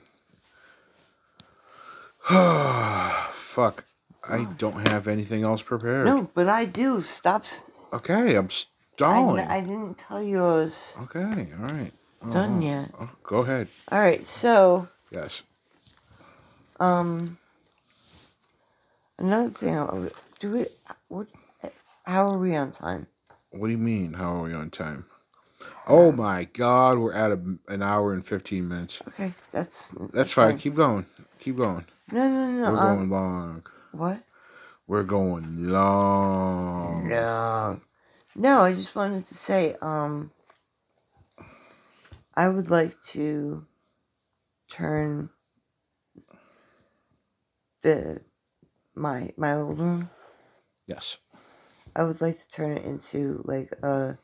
fuck. I don't have anything else prepared. No, but I do. Stop. Okay, I'm I, stalling. I didn't tell you I was okay, all right. done yet. Oh, go ahead. All right. So, Yes. um, another thing. I Do we? What? How are we on time? What do you mean? How are we on time? Oh my God, we're at a, an hour and fifteen minutes. Okay, that's That's fine. Keep going. Keep going. No, no, no. We're um, going long. what? We're going long. No. No, I just wanted to say, um, I would like to turn the my my old room. Yes. I would like to turn it into like a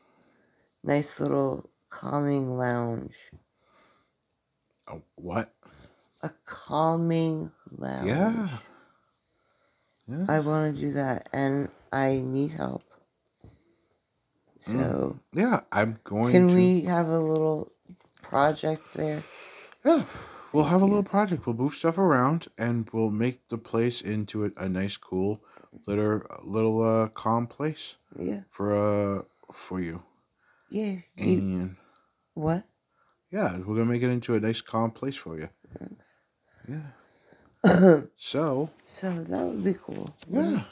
nice little calming lounge. Oh, what? A calming lounge. Yeah. Yeah. I want to do that, and I need help. Mm. So, Yeah. I'm going can to. we have a little project there? Yeah. We'll have a little project. We'll move stuff around and we'll make the place into a, a nice, cool, little, little uh, calm place Yeah, for uh for you. yeah. You, And what? yeah, we're gonna make it into a nice, calm place for you. Yeah. so So that would be cool. yeah.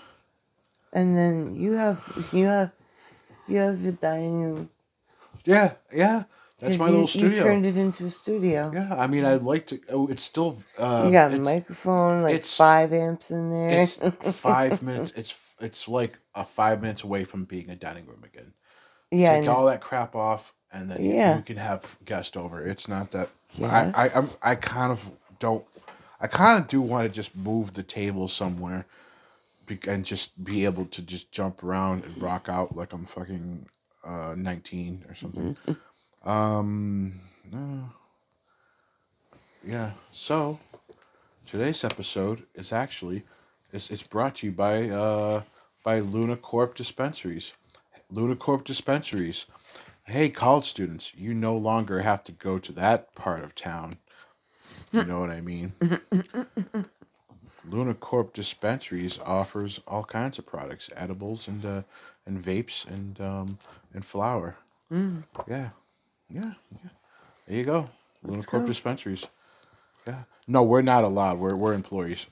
And then you have you have you have your dining room. Yeah, yeah. That's my you, little studio. You turned it into a studio. yeah, I mean, I'd like to. Oh, it's still. Uh, you got a microphone, like it's- five amps in there. It's five minutes. It's it's like a five minutes away from being a dining room again. yeah, Take all that crap off, and then Yeah. you can have guest over. It's not that. I Yes. I I'm, I kind of don't. I kind of do want to just move the table somewhere, and just be able to just jump around and rock out like I'm fucking uh, nineteen or something. Um. No. Yeah. So today's episode is actually it's, it's brought to you by uh by Luna Corp Dispensaries. Luna Corp Dispensaries. Hey, college students, you no longer have to go to that part of town. You know what I mean? Luna Corp Dispensaries offers all kinds of products, edibles and uh, and vapes and um, and flour. Yeah, yeah, yeah. There you go. Luna Corp go. Dispensaries. Yeah. No, we're not allowed. We're we're employees.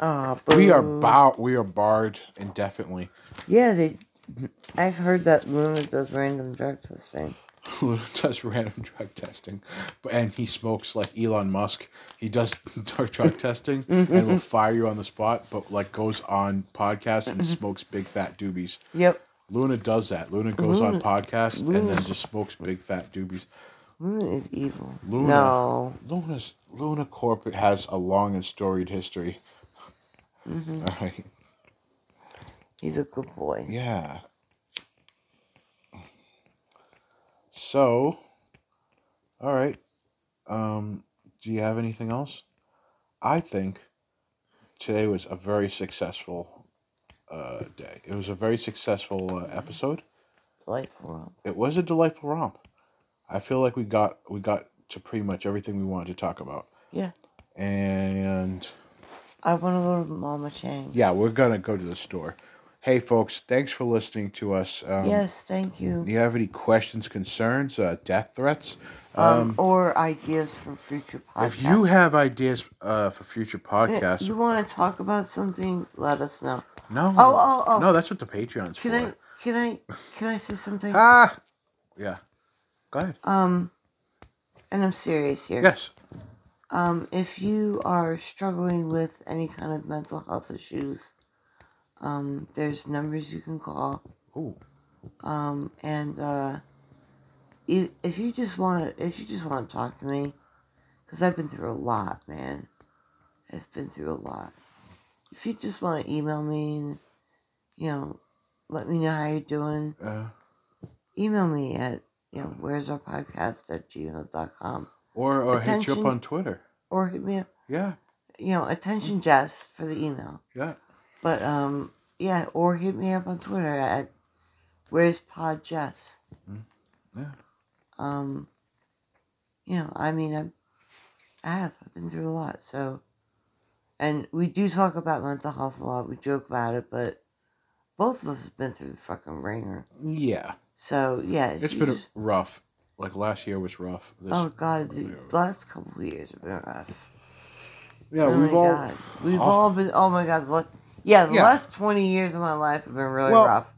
oh, We are boo. we are barred indefinitely. Yeah, they. I've heard that Luna does random drug testing. Luna does random drug testing, but and he smokes like Elon Musk. He does drug drug testing and will fire you on the spot, but like goes on podcasts and smokes big fat doobies. Yep, Luna does that. Luna goes on Luna- podcasts and then just smokes big fat doobies. Luna is evil. Luna. No, Luna's Luna Corporate has a long and storied history. Mm-hmm. All right. he's a good boy. Yeah. So, all right. Um, do you have anything else? I think today was a very successful uh, day. It was a very successful uh, episode. Delightful. romp. It was a delightful romp. I feel like we got we got to pretty much everything we wanted to talk about. Yeah, And I want to go to Mama Chang's. yeah, we're gonna go to the store. Hey, folks, thanks for listening to us. Um, yes, thank you. Do you have any questions, concerns, uh, death threats? Um, or ideas for future podcasts. If you have ideas uh, for future podcasts, you want to talk about something, let us know. no, Oh, oh, oh. no, that's what the Patreon's Can for. I? Can I? Can I say something? Ah, yeah. Go ahead. Um, and I'm serious here. yes. Um, if you are struggling with any kind of mental health issues, um, there's numbers you can call. Ooh. Um, and uh, you, if you just want to, if you just want to talk to me, because I've been through a lot, man. I've been through a lot. If you just want to email me, and, you know, let me know how you're doing. Uh, Email me at you know where's our podcast at gmail.com or or hit you Attention. up on Twitter. or hit me up Yeah. you know attention Jess for the email. Yeah. But um, yeah, or hit me up on Twitter at where's Pod Jess. Yeah. Um, you know, I mean, I'm, I have. I've been through a lot. So, and we do talk about mental health a lot. We joke about it, but both of us have been through the fucking ringer. Yeah. So yeah, It's you been rough. Like last year was rough. This, oh god, the last couple of years have been rough. yeah, oh we've all. god, we've all- all been. Oh my god, la- yeah, the Yeah. last twenty years of my life have been really Well- rough.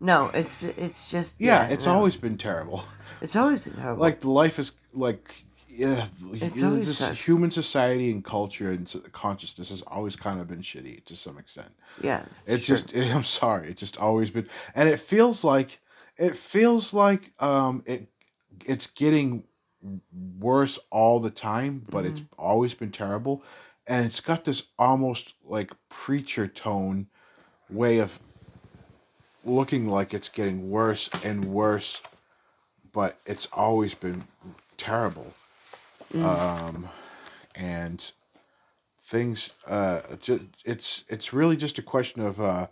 No, it's it's just Yeah, it's no. always been terrible. it's always been terrible. like the life is like yeah, It's yeah, this such- human society and culture and consciousness has always kind of been shitty to some extent. yeah, It's sure. just I'm sorry, it's just always been, and it feels like it feels like um it it's getting worse all the time, but it's Mm-hmm. always been terrible, and it's got this almost like preacher tone way of looking like it's getting worse and worse, but it's always been terrible. Um, and things uh it's it's really just a question of uh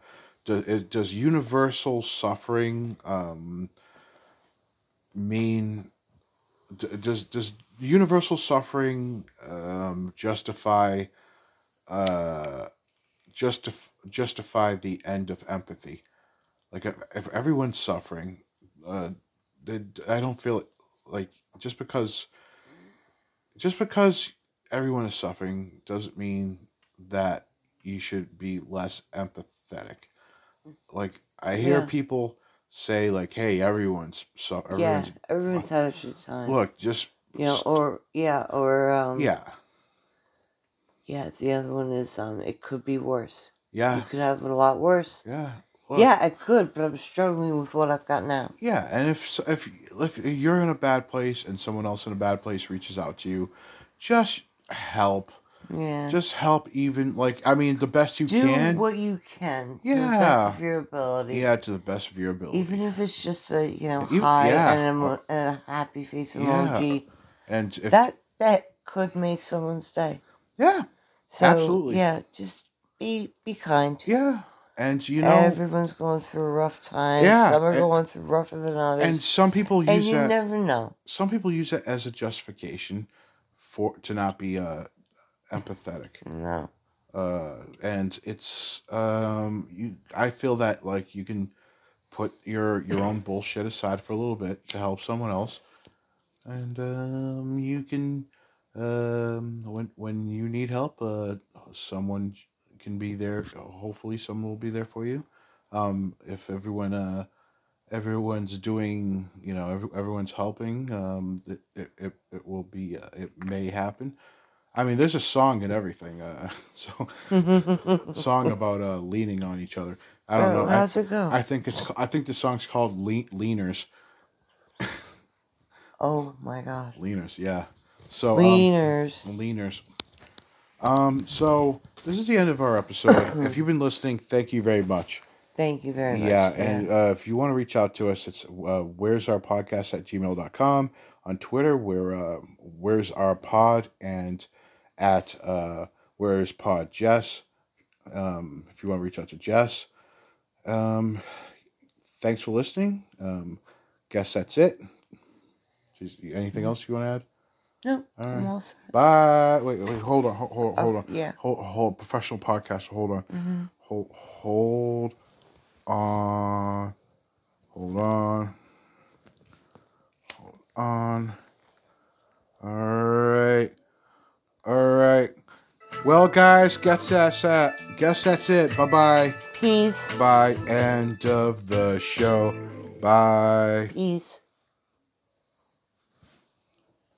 does, does universal suffering um mean does does universal suffering um justify uh justif- justify the end of empathy like if, if everyone's suffering uh they, i don't feel like just because just because everyone is suffering doesn't mean that you should be less empathetic. Like I hear Yeah. people say like, "Hey, everyone's so yeah, everyone's everyone's had a shit time. look just you know, or yeah, or um, yeah, yeah. The other one is um, it could be worse. Yeah, you could have it a lot worse. yeah." Look, Yeah, I could, but I'm struggling with what I've got now. Yeah, and if if if you're in a bad place and someone else in a bad place reaches out to you, just help. Yeah, Just help even like I mean the best you do can. Do what you can. Yeah. to the best of your ability. yeah, to the best of your ability. Even if it's just a you know hi yeah. and, and a happy face Yeah. And if that that could make someone's day. yeah, So Absolutely. yeah, just be be kind. yeah, and you know Everyone's going through a rough time. Yeah, Some are and- going through rougher than others. and some people use and you that never know. some people use it as a justification for to not be uh empathetic No. uh and it's um you i feel that like you can put your your own bullshit aside for a little bit to help someone else and um you can um when when you need help uh someone can be there hopefully someone will be there for you. Um if everyone uh everyone's doing you know every, everyone's helping um it, it, it, will be uh, it may happen. I mean there's a song and everything uh so song about uh leaning on each other. I don't Oh, know. How's I, it go? I think it's i think the song's called Le- leaners Oh my god. leaners yeah so um, Leaners. leaners um so this is the end of our episode if you've been listening thank you very much Thank you very much. Yeah, and uh, if you want to reach out to us, it's uh, where's our podcast at gmail.com. On Twitter, we're uh, where's our pod and at uh, where's pod Jess. Um, if you want to reach out to Jess. Um, thanks for listening. Um, guess that's it. She's, anything else you want to add? No. All right. Almost. Bye. Wait, wait, hold on, hold, on. hold oh, on. Yeah. Hold, hold, professional podcast. Hold on. Mm-hmm. Hold, hold on. Hold on. Hold on. All right. All right. Well, guys, guess that's that. Guess that's it. Bye bye. Peace. Bye. End of the show. Bye. Peace.